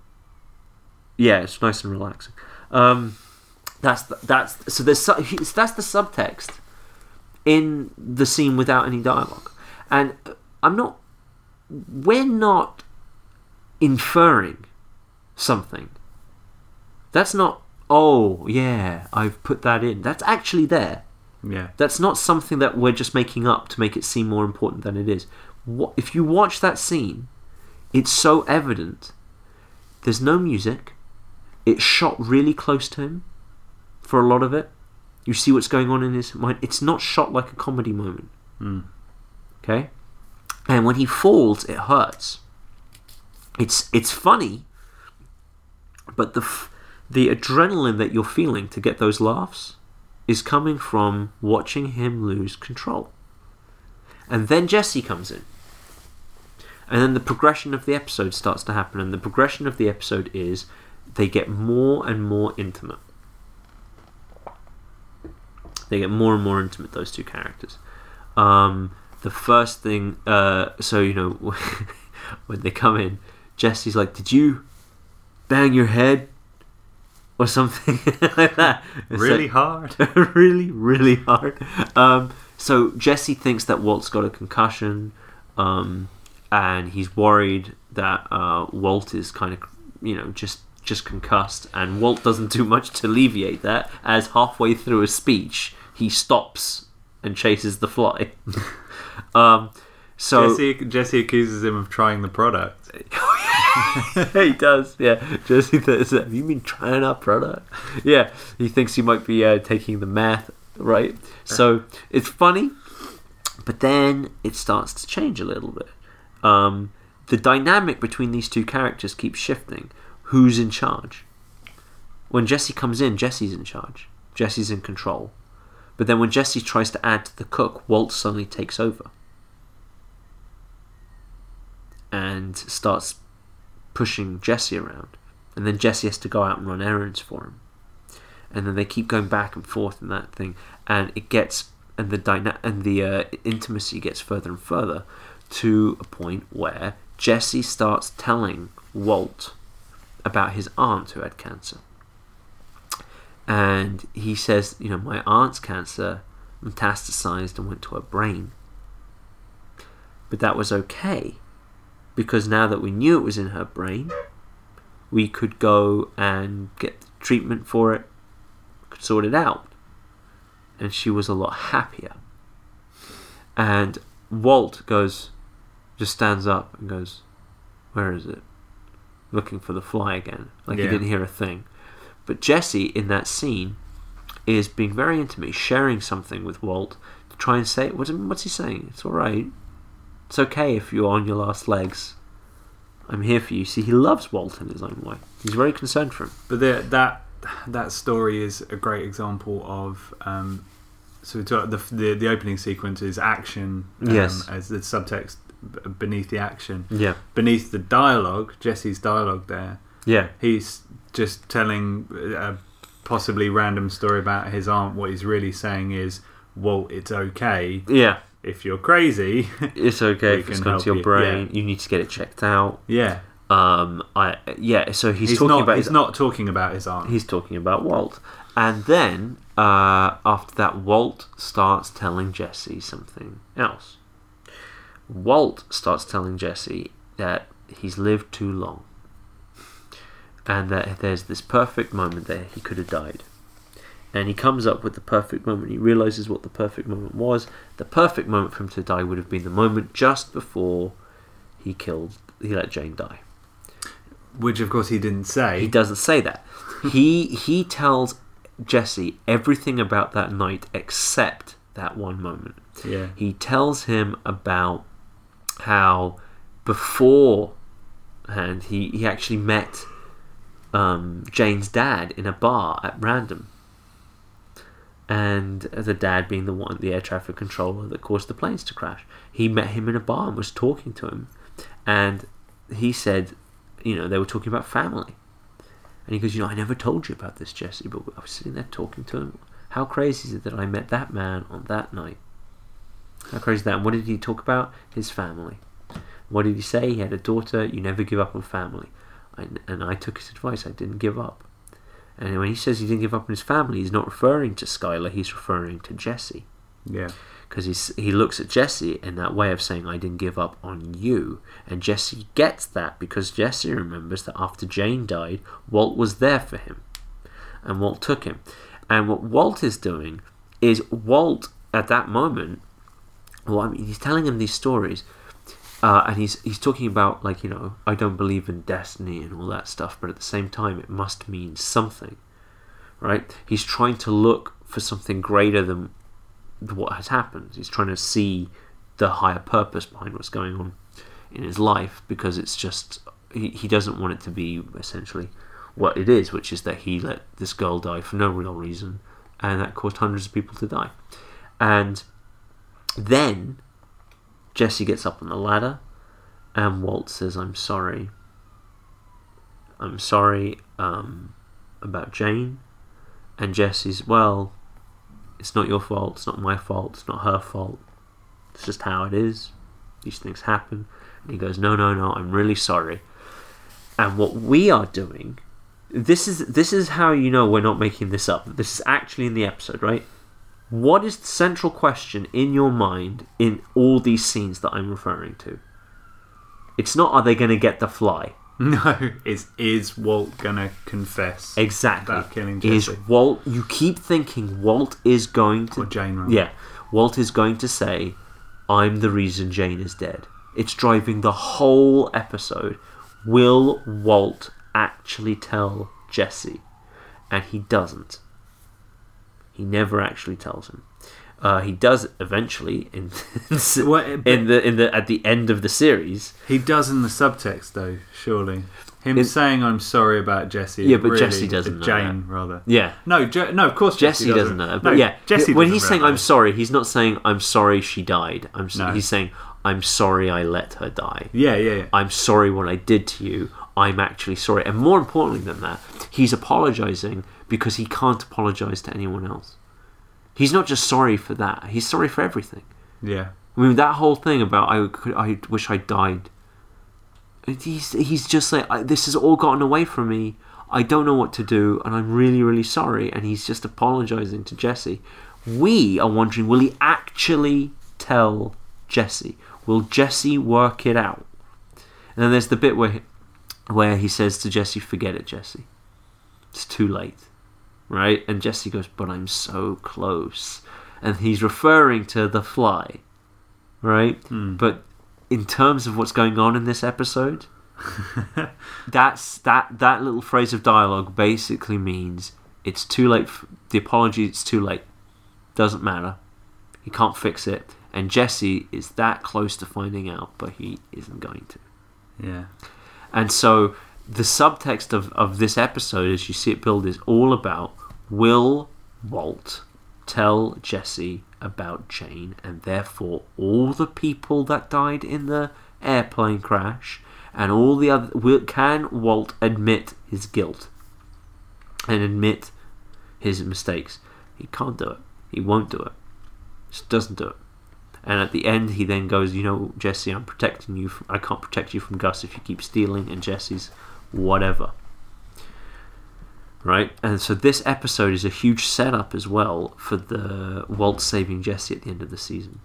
[SPEAKER 1] yeah it's nice and relaxing. Um, that's the, that's so there's he- that's the subtext in the scene without any dialogue. And I'm not we're not inferring something that's not oh yeah I've put that in that's actually there
[SPEAKER 2] Yeah.
[SPEAKER 1] that's not something that we're just making up to make it seem more important than it is. What, if you watch that scene, it's so evident. There's no music. It's shot really close to him for a lot of it. You see what's going on in his mind. It's not shot like a comedy moment.
[SPEAKER 2] Mm.
[SPEAKER 1] Okay? And when he falls, it hurts. It's it's funny, but the f- the adrenaline that you're feeling to get those laughs is coming from watching him lose control. And then Jesse comes in. And then the progression of the episode starts to happen. And the progression of the episode is they get more and more intimate. They get more and more intimate, those two characters. Um, the first thing, uh, so, you know, when they come in, Jesse's like, Did you bang your head? Or something like that. It's
[SPEAKER 2] Really
[SPEAKER 1] like-
[SPEAKER 2] hard.
[SPEAKER 1] really, really hard. Um, so Jesse thinks that Walt's got a concussion, um, and he's worried that uh, Walt is kind of, you know, just just concussed, and Walt doesn't do much to alleviate that. As halfway through a speech, he stops and chases the fly. um, so
[SPEAKER 2] Jesse, Jesse accuses him of trying the product.
[SPEAKER 1] he does, yeah. Jesse says, "Have you been trying our product?" Yeah, he thinks he might be uh, taking the meth, right? So it's funny, but then it starts to change a little bit. Um, the dynamic between these two characters keeps shifting. Who's in charge? When Jesse comes in, Jesse's in charge. Jesse's in control. But then when Jesse tries to add to the cook, Walt suddenly takes over and starts pushing Jesse around. And then Jesse has to go out and run errands for him. and then they keep going back and forth in that thing, and it gets and the dyna- and the uh, intimacy gets further and further to a point where Jesse starts telling Walt about his aunt who had cancer. And he says, you know, my aunt's cancer metastasized and went to her brain. But that was okay because now that we knew it was in her brain, we could go and get treatment for it, could sort it out. And she was a lot happier. And Walt goes, just stands up and goes, Where is it? Looking for the fly again. Like
[SPEAKER 2] Yeah.
[SPEAKER 1] he didn't hear a thing. But Jesse, in that scene, is being very intimate, sharing something with Walt to try and say, what's, what's he saying? It's alright. It's okay if you're on your last legs. I'm here for you. See, he loves Walt in his own way. He's very concerned for him.
[SPEAKER 2] But the, that that story is a great example of. Um, so the, the the opening sequence is action. Um,
[SPEAKER 1] Yes.
[SPEAKER 2] As the subtext beneath the action,
[SPEAKER 1] Yeah.
[SPEAKER 2] beneath the dialogue, Jesse's dialogue there.
[SPEAKER 1] Yeah.
[SPEAKER 2] He's just telling a possibly random story about his aunt. What he's really saying is, "Walt, it's okay
[SPEAKER 1] Yeah.
[SPEAKER 2] If you're crazy."
[SPEAKER 1] It's okay if it's gone to your
[SPEAKER 2] you,
[SPEAKER 1] brain. You need to get it checked out.
[SPEAKER 2] yeah,
[SPEAKER 1] Um, I yeah. So he's,
[SPEAKER 2] he's,
[SPEAKER 1] talking
[SPEAKER 2] not.
[SPEAKER 1] about
[SPEAKER 2] he's
[SPEAKER 1] his
[SPEAKER 2] not talking about his aunt.
[SPEAKER 1] he's talking about Walt. And then uh, after that, Walt starts telling Jesse something else. Walt starts telling Jesse that he's lived too long, and that there's this perfect moment there he could have died. And he comes up with the perfect moment. He realizes what the perfect moment was. The perfect moment for him to die would have been the moment just before he killed, he let Jane die.
[SPEAKER 2] which of course he didn't say.
[SPEAKER 1] He doesn't say that. he he tells Jesse everything about that night except that one moment.
[SPEAKER 2] Yeah.
[SPEAKER 1] He tells him about how beforehand he, he actually met um, Jane's dad in a bar at random. And the dad being the one, the air traffic controller that caused the planes to crash. He met him in a bar and was talking to him. And he said, you know, they were talking about family. And he goes, you know, I never told you about this, Jesse, but I was sitting there talking to him. How crazy is it that I met that man on that night? How crazy is that? And what did he talk about? His family. What did he say? He had a daughter. You never give up on family. And I took his advice. I didn't give up. And when he says he didn't give up on his family, he's not referring to Skyler. He's referring to Jesse
[SPEAKER 2] Yeah.
[SPEAKER 1] because he's he looks at Jesse in that way of saying I didn't give up on you, and Jesse gets that because Jesse remembers that after Jane died, Walt was there for him, and Walt took him, and what Walt is doing is Walt at that moment, well, I mean, he's telling him these stories. Uh, and he's he's talking about like you know I don't believe in destiny and all that stuff, but at the same time it must mean something, right? He's trying to look for something greater than what has happened. He's trying to see the higher purpose behind what's going on in his life because it's just he, he doesn't want it to be essentially what it is, which is that he let this girl die for no real reason and that caused hundreds of people to die. And then Jesse gets up on the ladder and Walt says, I'm sorry. I'm sorry um, about Jane. And Jesse's, well, it's not your fault, it's not my fault, it's not her fault. It's just how it is. These things happen. And he goes, No, no, no, I'm really sorry. And what we are doing this is this is how you know we're not making this up. This is actually in the episode, right? What is the central question in your mind in all these scenes that I'm referring to? It's not are they going to get the fly?
[SPEAKER 2] No, is is Walt gonna confess
[SPEAKER 1] Exactly.
[SPEAKER 2] about killing
[SPEAKER 1] Is Walt you keep thinking Walt is going to
[SPEAKER 2] or Jane? Rather.
[SPEAKER 1] Yeah. Walt is going to say, I'm the reason Jane is dead. It's driving the whole episode. Will Walt actually tell Jesse? And he doesn't. He never actually tells him. Uh, he does eventually in in the in the at the end of the series.
[SPEAKER 2] He does in the subtext though. Surely, him
[SPEAKER 1] In-
[SPEAKER 2] saying "I'm sorry about Jesse."
[SPEAKER 1] Yeah, but
[SPEAKER 2] really-
[SPEAKER 1] Jesse doesn't know
[SPEAKER 2] Jane, rather.
[SPEAKER 1] Yeah,
[SPEAKER 2] No, Je- no, of course
[SPEAKER 1] Jesse
[SPEAKER 2] Jesse,
[SPEAKER 1] doesn't know that. But
[SPEAKER 2] No,
[SPEAKER 1] yeah,
[SPEAKER 2] Jesse.
[SPEAKER 1] when he's saying "I'm sorry," he's not saying "I'm sorry she died." I'm s
[SPEAKER 2] No.
[SPEAKER 1] he's saying "I'm sorry I let her die."
[SPEAKER 2] Yeah, yeah, yeah.
[SPEAKER 1] I'm sorry what I did to you. I'm actually sorry. And more importantly than that, he's apologizing because he can't apologize to anyone else. He's not just sorry for that; he's sorry for everything.
[SPEAKER 2] Yeah.
[SPEAKER 1] I mean, that whole thing about I could, I wish I died. He's he's just like I, this has all gotten away from me. I don't know what to do, and I'm really really sorry. And he's just apologizing to Jesse. We are wondering, will he actually tell Jesse? Will Jesse work it out? And then there's the bit where where he says to Jesse, "Forget it, Jesse. It's too late." Right? And Jesse goes, "But I'm so close." And he's referring to the fly right? Hmm. But in terms of what's going on in this episode, that's that that little phrase of dialogue basically means it's too late. f the apology, it's too late. Doesn't matter. He can't fix it. And Jesse is that close to finding out, but he isn't going to.
[SPEAKER 2] Yeah.
[SPEAKER 1] And so the subtext of, of this episode, as you see it build, is all about will Walt tell Jesse about Jane and therefore all the people that died in the airplane crash and all the other. Will, can Walt admit his guilt and admit his mistakes? He can't do it. He won't do it. Just doesn't do it. And at the end, he then goes, "You know, Jesse, I'm protecting you. From, I can't protect you from Gus if you keep stealing." And Jesse's, whatever. Right, and so this episode is a huge setup as well for the Walt saving Jesse at the end of the season.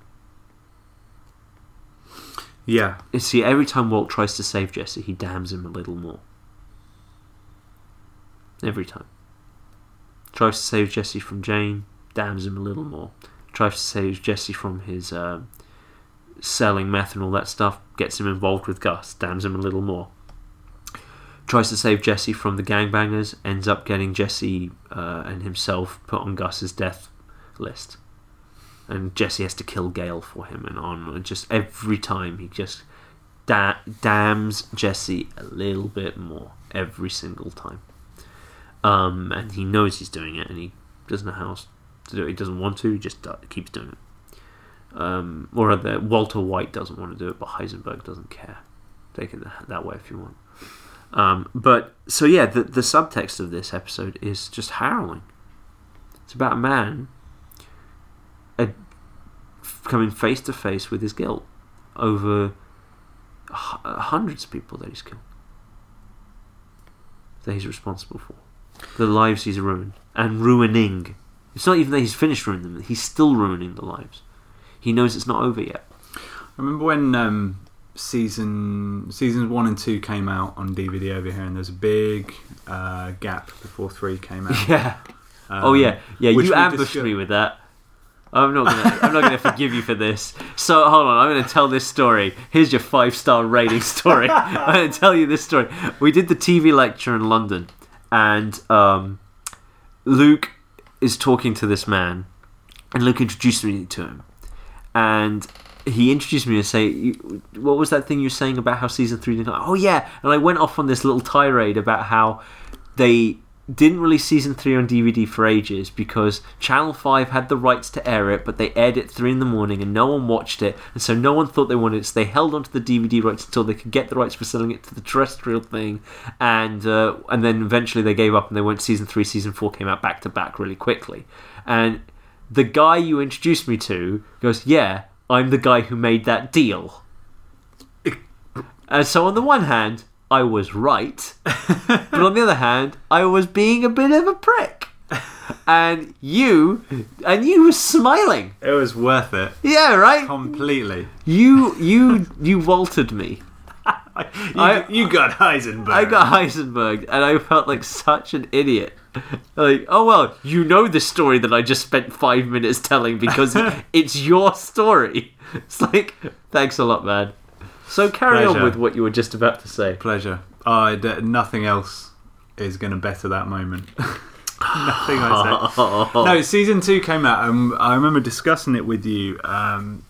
[SPEAKER 2] Yeah.
[SPEAKER 1] You see, every time Walt tries to save Jesse, he damns him a little more. Every time. Tries to save Jesse from Jane, damns him a little more. Tries to save Jesse from his uh, selling meth and all that stuff, gets him involved with Gus, damns him a little more. Tries to save Jesse from the gangbangers, ends up getting Jesse uh, and himself put on Gus's death list. And Jesse has to kill Gale for him, and on and just every time he just da- damns Jesse a little bit more every single time. Um, and he knows he's doing it, and he doesn't know how else to do it. He doesn't want to, he just keeps doing it. Um, or rather, Walter White doesn't want to do it, but Heisenberg doesn't care. Take it that way if you want. Um, but so yeah, the the subtext of this episode is just harrowing. It's about a man uh, coming face to face with his guilt over h- hundreds of people that he's killed, that he's responsible for, the lives he's ruined and ruining. It's not even that he's finished ruining them; he's still ruining the lives. He knows it's not over yet.
[SPEAKER 2] I remember when um, season seasons one and two came out on DVD over here, and there's a big uh, gap before three came out.
[SPEAKER 1] Yeah.
[SPEAKER 2] Um,
[SPEAKER 1] oh yeah, yeah. You ambushed
[SPEAKER 2] discuss-
[SPEAKER 1] me with that. I'm not gonna. I'm not gonna forgive you for this. So hold on. I'm gonna tell this story. Here's your five star rating story. I'm gonna tell you this story. We did the TV lecture in London, and um, Luke is talking to this man, and Luke introduced me to him, and he introduced me and say, "What was that thing you were saying about how season three Didn't oh yeah, and I went off on this little tirade about how they didn't release season three on DVD for ages because Channel Five had the rights to air it, but they aired it three in the morning and no one watched it, and so no one thought they wanted it. So they held onto the DVD rights until they could get the rights for selling it to the terrestrial thing, and uh, and then eventually they gave up and they went season three, season four came out back to back really quickly, and the guy you introduced me to goes, "Yeah, I'm the guy who made that deal." And so on the one hand, I was right, but on the other hand, I was being a bit of a prick. And you, and you were smiling.
[SPEAKER 2] It was worth it
[SPEAKER 1] Yeah, right.
[SPEAKER 2] completely.
[SPEAKER 1] You, you, you vaulted me.
[SPEAKER 2] You,
[SPEAKER 1] I-
[SPEAKER 2] you got Heisenberg.
[SPEAKER 1] I got Heisenberg, and I felt like such an idiot. Like, oh well, you know the story that I just spent five minutes telling because it's your story. It's like, thanks a lot, man. So carry on with what you were just about to say.
[SPEAKER 2] pleasure. I d- nothing else is going to better that moment. nothing I say. No, season two came out, and I remember discussing it with you um,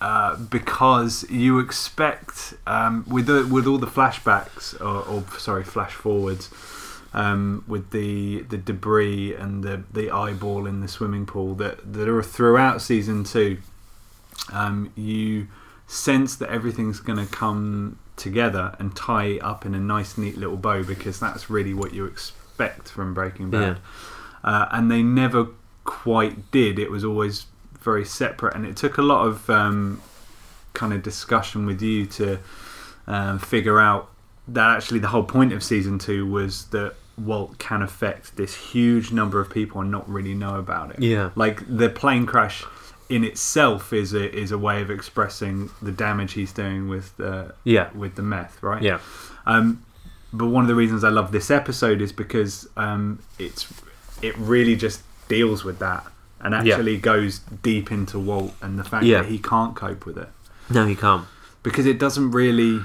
[SPEAKER 2] uh, because you expect um, with the, with all the flashbacks or, or sorry, flash forwards. Um, with the the debris and the, the eyeball in the swimming pool that, that are throughout season two, um, you sense that everything's going to come together and tie up in a nice, neat little bow because that's really what you expect from Breaking Bad, uh, and they never quite did. It was always very separate, and it took a lot of um, kind of discussion with you to um, figure out that actually the whole point of season two was that Walt can affect this huge number of people and not really know about it.
[SPEAKER 1] Yeah.
[SPEAKER 2] like the plane crash in itself is a is a way of expressing the damage he's doing with the
[SPEAKER 1] Yeah.
[SPEAKER 2] with the meth, right?
[SPEAKER 1] Yeah.
[SPEAKER 2] Um, but one of the reasons I love this episode is because um, it's it really just deals with that and
[SPEAKER 1] Yeah.
[SPEAKER 2] actually goes deep into Walt and the fact
[SPEAKER 1] Yeah.
[SPEAKER 2] that he can't cope with it
[SPEAKER 1] No, he can't.
[SPEAKER 2] because it doesn't really.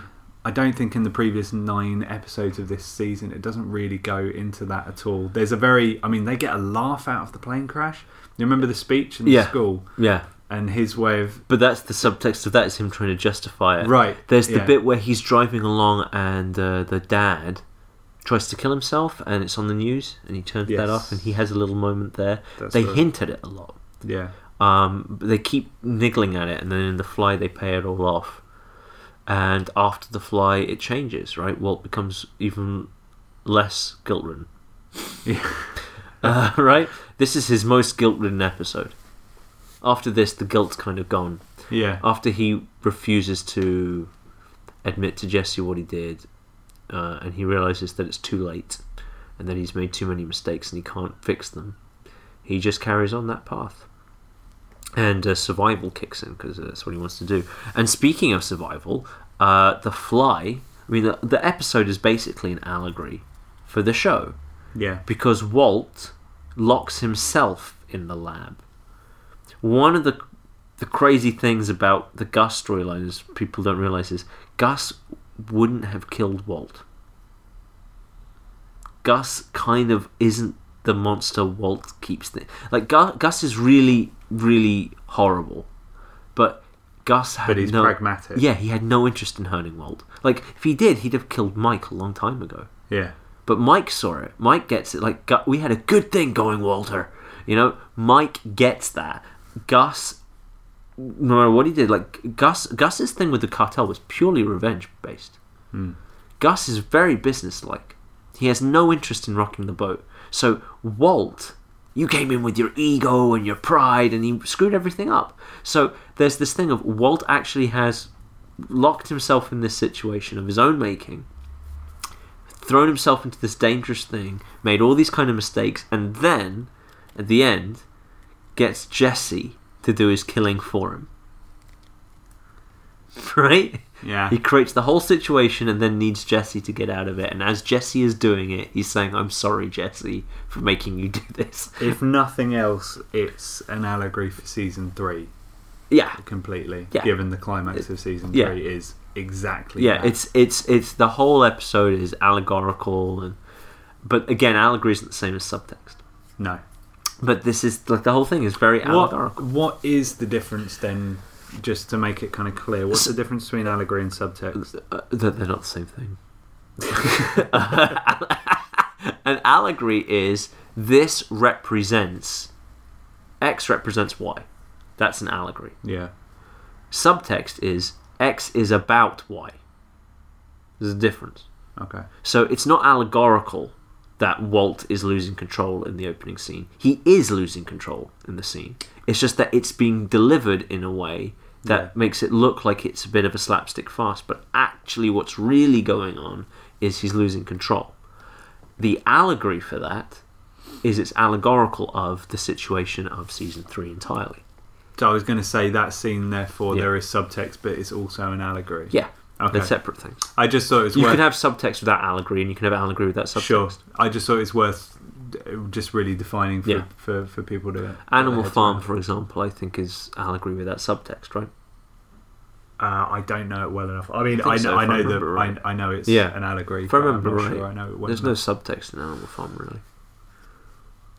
[SPEAKER 2] I don't think in the previous nine episodes of this season it doesn't really go into that at all. There's a very, I mean, they get a laugh out of the plane crash. You remember the speech in the
[SPEAKER 1] Yeah.
[SPEAKER 2] school
[SPEAKER 1] Yeah.
[SPEAKER 2] and his way of
[SPEAKER 1] But that's the subtext of that is him trying to justify it.
[SPEAKER 2] right.
[SPEAKER 1] There's the
[SPEAKER 2] yeah.
[SPEAKER 1] bit where he's driving along and uh, the dad tries to kill himself and it's on the news and he turns that off and he has a little moment there.
[SPEAKER 2] That's
[SPEAKER 1] they
[SPEAKER 2] right.
[SPEAKER 1] hint at it a lot.
[SPEAKER 2] Yeah,
[SPEAKER 1] Um, but they keep niggling at it and then in the fly they pay it all off. And after the fly it changes, right? Walt becomes even less guilt ridden.
[SPEAKER 2] yeah,
[SPEAKER 1] Uh, right? This is his most guilt ridden episode. After this, the guilt's kind of gone.
[SPEAKER 2] yeah.
[SPEAKER 1] After he refuses to admit to Jesse what he did, uh, and he realizes that it's too late, and that he's made too many mistakes and he can't fix them, he just carries on that path. And uh, survival kicks in because that's what he wants to do. And speaking of survival, uh, The Fly, I mean, the, the episode is basically an allegory for the show
[SPEAKER 2] yeah.
[SPEAKER 1] because Walt locks himself in the lab. One of the the crazy things about the Gus storyline is people don't realize is Gus wouldn't have killed Walt. Gus kind of isn't the monster Walt keeps. The, like Gus, Gus is really really horrible, but Gus had
[SPEAKER 2] But he's
[SPEAKER 1] no
[SPEAKER 2] pragmatic.
[SPEAKER 1] yeah he had no interest in hurting Walt. Like if he did, he'd have killed Mike a long time ago.
[SPEAKER 2] Yeah,
[SPEAKER 1] But Mike saw it. Mike gets it. Like Gu- we had a good thing going, Walter. You know, Mike gets that. Gus, no matter what he did, like Gus, Gus's thing with the cartel was purely revenge based.
[SPEAKER 2] Hmm.
[SPEAKER 1] Gus is very businesslike. He has no interest in rocking the boat. So Walt, you came in with your ego and your pride, and he screwed everything up. So there's this thing of Walt actually has locked himself in this situation of his own making thrown himself into this dangerous thing, made all these kind of mistakes, and then, at the end, gets Jesse to do his killing for him. Right?
[SPEAKER 2] Yeah.
[SPEAKER 1] He creates the whole situation and then needs Jesse to get out of it. And as Jesse is doing it, he's saying, I'm sorry, Jesse, for making you do this.
[SPEAKER 2] if nothing else, it's an allegory for season three
[SPEAKER 1] Yeah.
[SPEAKER 2] completely.
[SPEAKER 1] Yeah.
[SPEAKER 2] Given the climax of season
[SPEAKER 1] Yeah.
[SPEAKER 2] three is exactly
[SPEAKER 1] Yeah,
[SPEAKER 2] that.
[SPEAKER 1] it's it's it's the whole episode is allegorical and but again allegory isn't the same as subtext.
[SPEAKER 2] no.
[SPEAKER 1] But this is like the whole thing is very allegorical.
[SPEAKER 2] What what is the difference then? Just to make it kind of clear, what's the difference between allegory and subtext?
[SPEAKER 1] Uh, they're, they're not the same thing. An allegory is this represents X represents Y. That's an allegory.
[SPEAKER 2] Yeah,
[SPEAKER 1] Subtext is X is about Y. There's a difference.
[SPEAKER 2] okay,
[SPEAKER 1] So it's not allegorical that Walt is losing control in the opening scene. He is losing control in the scene. It's just that it's being delivered in a way that
[SPEAKER 2] Yeah.
[SPEAKER 1] makes it look like it's a bit of a slapstick farce, but actually what's really going on is he's losing control. The allegory for that is it's allegorical of the situation of season 3 entirely.
[SPEAKER 2] So I was going to say that scene, therefore
[SPEAKER 1] Yeah.
[SPEAKER 2] there is subtext, but it's also an allegory.
[SPEAKER 1] Yeah.
[SPEAKER 2] Okay.
[SPEAKER 1] They're separate things.
[SPEAKER 2] I just thought it was
[SPEAKER 1] You
[SPEAKER 2] worth.
[SPEAKER 1] can have subtext without allegory, and you can have allegory without subtext.
[SPEAKER 2] sure. I just thought it's worth just really defining for
[SPEAKER 1] Yeah.
[SPEAKER 2] for, for people to.
[SPEAKER 1] Animal Farm, for example, I think is allegory without subtext, right?
[SPEAKER 2] Uh, I don't know it well enough. I mean,
[SPEAKER 1] I
[SPEAKER 2] I,
[SPEAKER 1] so,
[SPEAKER 2] know, I
[SPEAKER 1] if I
[SPEAKER 2] know
[SPEAKER 1] remember
[SPEAKER 2] that
[SPEAKER 1] right.
[SPEAKER 2] I, I know it's
[SPEAKER 1] Yeah.
[SPEAKER 2] an allegory.
[SPEAKER 1] If I
[SPEAKER 2] but
[SPEAKER 1] remember
[SPEAKER 2] not
[SPEAKER 1] right,
[SPEAKER 2] sure I know it well
[SPEAKER 1] There's no
[SPEAKER 2] enough.
[SPEAKER 1] subtext in Animal Farm, really.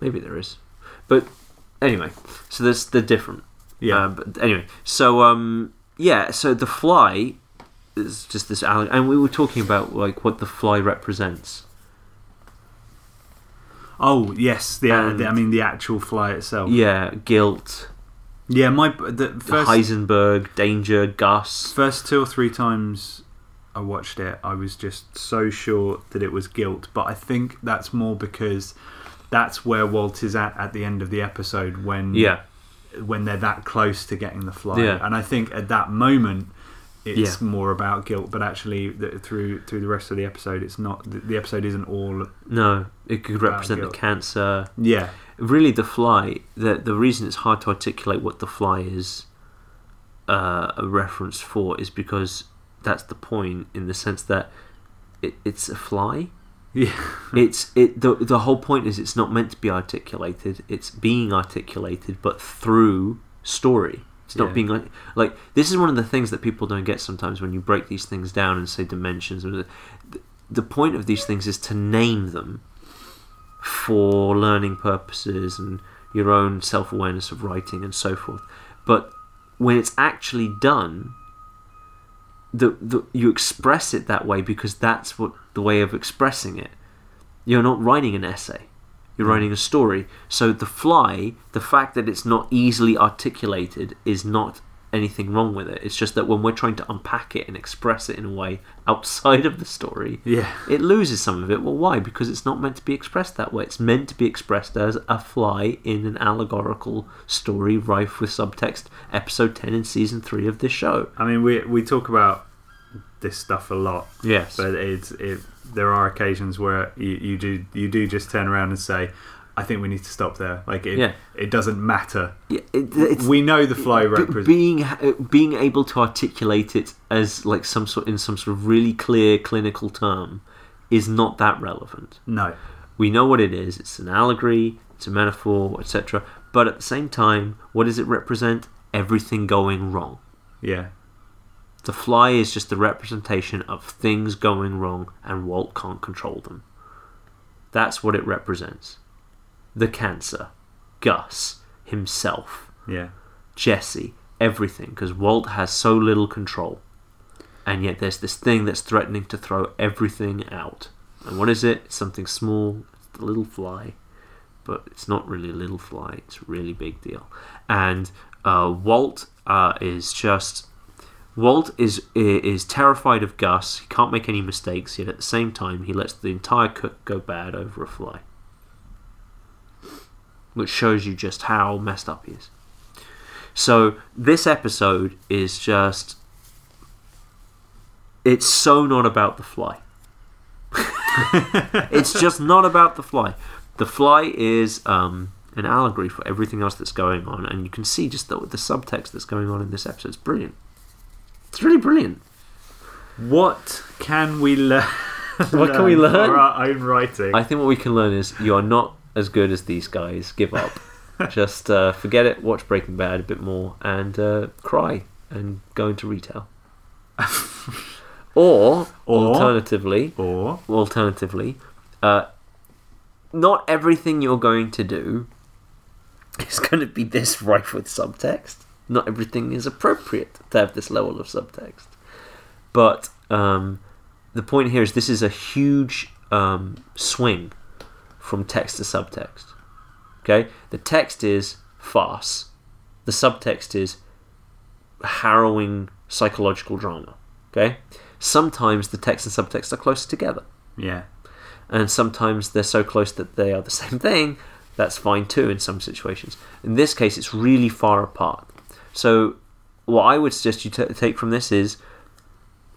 [SPEAKER 1] Maybe there is, but anyway, so there's they're different.
[SPEAKER 2] Yeah,
[SPEAKER 1] Uh, but anyway, so um, yeah, so the fly is just this alle- and we were talking about like what the fly represents.
[SPEAKER 2] Oh yes, the,
[SPEAKER 1] And-
[SPEAKER 2] the I mean the actual fly itself.
[SPEAKER 1] Yeah, guilt,
[SPEAKER 2] Yeah, my the first
[SPEAKER 1] Heisenberg, danger, Gus.
[SPEAKER 2] first two or three times I watched it, I was just so sure that it was guilt. But I think that's more because that's where Walt is at at the end of the episode when
[SPEAKER 1] Yeah.
[SPEAKER 2] when they're that close to getting the fly.
[SPEAKER 1] Yeah.
[SPEAKER 2] And I think at that moment, it's
[SPEAKER 1] Yeah.
[SPEAKER 2] more about guilt. But actually, the, through through the rest of the episode, it's not. The, the episode isn't all.
[SPEAKER 1] No, it could represent the cancer.
[SPEAKER 2] Yeah,
[SPEAKER 1] Really, the fly. The the reason it's hard to articulate what the fly is uh, a reference for is because that's the point in the sense that it, it's a fly.
[SPEAKER 2] yeah,
[SPEAKER 1] it's it the the whole point is it's not meant to be articulated. It's being articulated, but through story. It's not
[SPEAKER 2] Yeah.
[SPEAKER 1] being like like this is one of the things that people don't get sometimes when you break these things down and say dimensions. The, point of these things is to name them for learning purposes and your own self awareness of writing and so forth. But when it's actually done, the, the you express it that way because that's what the way of expressing it. You're not writing an essay. You're writing a story. So the fly, the fact that it's not easily articulated is not anything wrong with it. It's just that when we're trying to unpack it and express it in a way outside of the story,
[SPEAKER 2] yeah,
[SPEAKER 1] it loses some of it. Well, why? Because it's not meant to be expressed that way. It's meant to be expressed as a fly in an allegorical story rife with subtext. Episode 10 in season 3 of this show.
[SPEAKER 2] I mean, we we talk about this stuff a lot,
[SPEAKER 1] Yes.
[SPEAKER 2] but it's it. There are occasions where you, you do you do just turn around and say, "I think we need to stop there." Like it,
[SPEAKER 1] Yeah.
[SPEAKER 2] it doesn't matter.
[SPEAKER 1] Yeah, it,
[SPEAKER 2] we know the fly
[SPEAKER 1] b-
[SPEAKER 2] represents.
[SPEAKER 1] being uh, being able to articulate it as like some sort in some sort of really clear clinical term is not that relevant.
[SPEAKER 2] no,
[SPEAKER 1] We know what it is. It's an allegory, it's a metaphor, etc. But at the same time, what does it represent? Everything going wrong.
[SPEAKER 2] yeah,
[SPEAKER 1] The fly is just a representation of things going wrong, and Walt can't control them. That's what it represents. The cancer, Gus, himself,
[SPEAKER 2] yeah,
[SPEAKER 1] Jesse, everything, because Walt has so little control. And yet there's this thing that's threatening to throw everything out. And what is it? It's something small, it's the little fly. But it's not really a little fly, it's a really big deal. And uh, Walt uh, is just. Walt is is terrified of Gus. He can't make any mistakes, yet at the same time, he lets the entire cook go bad over a fly. Which shows you just how messed up he is. So this episode is just it's so not about the fly. it's just not about the fly. The fly is um, an allegory for everything else that's going on, and you can see just the, the subtext that's going on in this episode. It's brilliant. It's really brilliant.
[SPEAKER 2] What can we learn?
[SPEAKER 1] What can we learn?
[SPEAKER 2] for our own writing?
[SPEAKER 1] I think what we can learn is you are not as good as these guys. Give up. just uh, forget it. Watch Breaking Bad a bit more and uh, cry and go into retail. or,
[SPEAKER 2] Or-
[SPEAKER 1] alternatively,
[SPEAKER 2] or
[SPEAKER 1] alternatively, uh, not everything you're going to do is going to be this rife with subtext. Not everything is appropriate to have this level of subtext. But um, the point here is this is a huge um, swing from text to subtext. Okay, the text is farce. The subtext is harrowing psychological drama. Okay, sometimes the text and subtext are close together
[SPEAKER 2] yeah,
[SPEAKER 1] and sometimes they're so close that they are the same thing. That's fine too in some situations. In this case, it's really far apart. So, what I would suggest you t- take from this is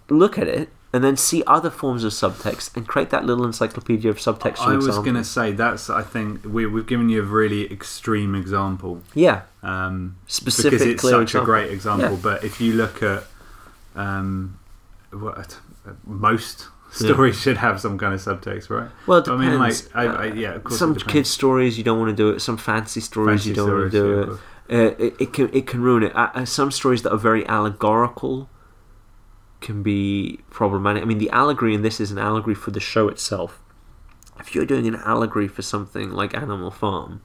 [SPEAKER 1] look at it and then see other forms of subtext and create that little encyclopedia of subtext.
[SPEAKER 2] I was going to say that's. I think we, we've given you a really extreme example.
[SPEAKER 1] yeah,
[SPEAKER 2] Um,
[SPEAKER 1] Specific,
[SPEAKER 2] because it's such
[SPEAKER 1] example.
[SPEAKER 2] a great example.
[SPEAKER 1] Yeah.
[SPEAKER 2] But if you look at um, what most stories should have some kind of subtext, right?
[SPEAKER 1] Well, it
[SPEAKER 2] I mean, like. I, I, yeah, of course.
[SPEAKER 1] some kids' stories you don't want to do it. Some fantasy stories you don't want to do
[SPEAKER 2] yeah,
[SPEAKER 1] it. Uh, it, it can it can ruin it. Uh, uh, some stories that are very allegorical can be problematic. I mean, the allegory in this is an allegory for the show itself. If you're doing an allegory for something like Animal Farm,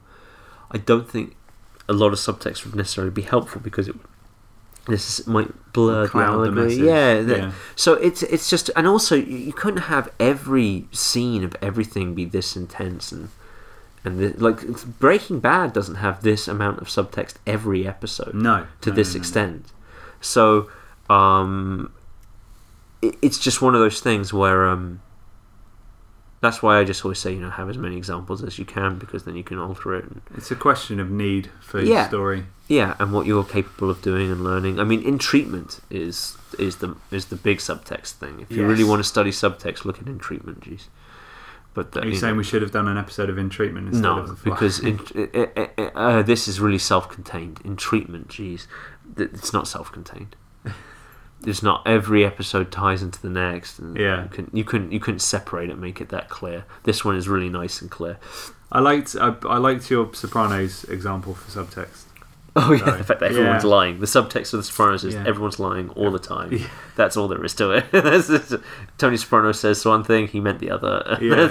[SPEAKER 1] I don't think a lot of subtext would necessarily be helpful because it this is- might blur the
[SPEAKER 2] Cloud the
[SPEAKER 1] allegory. yeah, the-
[SPEAKER 2] yeah.
[SPEAKER 1] so it's it's just and also you, you couldn't have every scene of everything be this intense and and the, like Breaking Bad doesn't have this amount of subtext every episode
[SPEAKER 2] No,
[SPEAKER 1] to
[SPEAKER 2] no,
[SPEAKER 1] this
[SPEAKER 2] no, no, no.
[SPEAKER 1] extent. So um, it, it's just one of those things where um, that's why I just always say you know have as many examples as you can because then you can alter it. And,
[SPEAKER 2] It's a question of need for
[SPEAKER 1] Yeah.
[SPEAKER 2] your story.
[SPEAKER 1] yeah, and what you're capable of doing and learning. I mean, in treatment is is the is the big subtext thing. If you really want to study subtext, look at in treatment. Jeez, but the,
[SPEAKER 2] Are you
[SPEAKER 1] you
[SPEAKER 2] saying
[SPEAKER 1] know-
[SPEAKER 2] we should have done an episode of In Treatment instead
[SPEAKER 1] no,
[SPEAKER 2] of the Fly?
[SPEAKER 1] because in, uh, uh, uh, this is really self-contained. In treatment, geez, it's not self-contained. It's not every episode ties into the next. And
[SPEAKER 2] Yeah.
[SPEAKER 1] you, can, you couldn't you couldn't separate it, make it that clear. This one is really nice and clear.
[SPEAKER 2] I liked I, I liked your Sopranos example for subtext.
[SPEAKER 1] Oh yeah,
[SPEAKER 2] Sorry.
[SPEAKER 1] the fact that everyone's
[SPEAKER 2] Yeah.
[SPEAKER 1] lying. The subtext of The Sopranos is
[SPEAKER 2] Yeah.
[SPEAKER 1] everyone's lying all the time.
[SPEAKER 2] Yeah.
[SPEAKER 1] That's all there is to it. Just- Tony Soprano says one thing, he meant the other.
[SPEAKER 2] Yeah.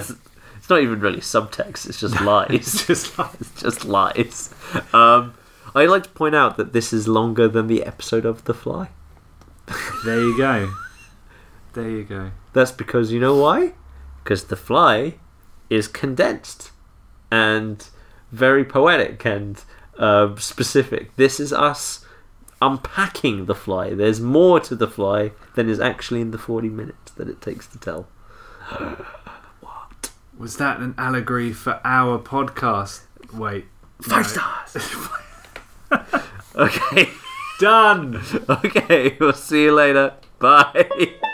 [SPEAKER 1] It's not even really subtext. It's just lies.
[SPEAKER 2] It's just lies.
[SPEAKER 1] It's just lies. Um, I'd like to point out that this is longer than the episode of The Fly.
[SPEAKER 2] there you go, there you go.
[SPEAKER 1] That's because you know why? Because The Fly is condensed and very poetic and uh, specific. This is us unpacking The Fly. There's more to The Fly than is actually in the 40 minutes that it takes to tell. what?
[SPEAKER 2] Was that an allegory for our podcast? Wait,
[SPEAKER 1] Five
[SPEAKER 2] no.
[SPEAKER 1] stars! okay.
[SPEAKER 2] Done.
[SPEAKER 1] Okay, we'll see you later. Bye.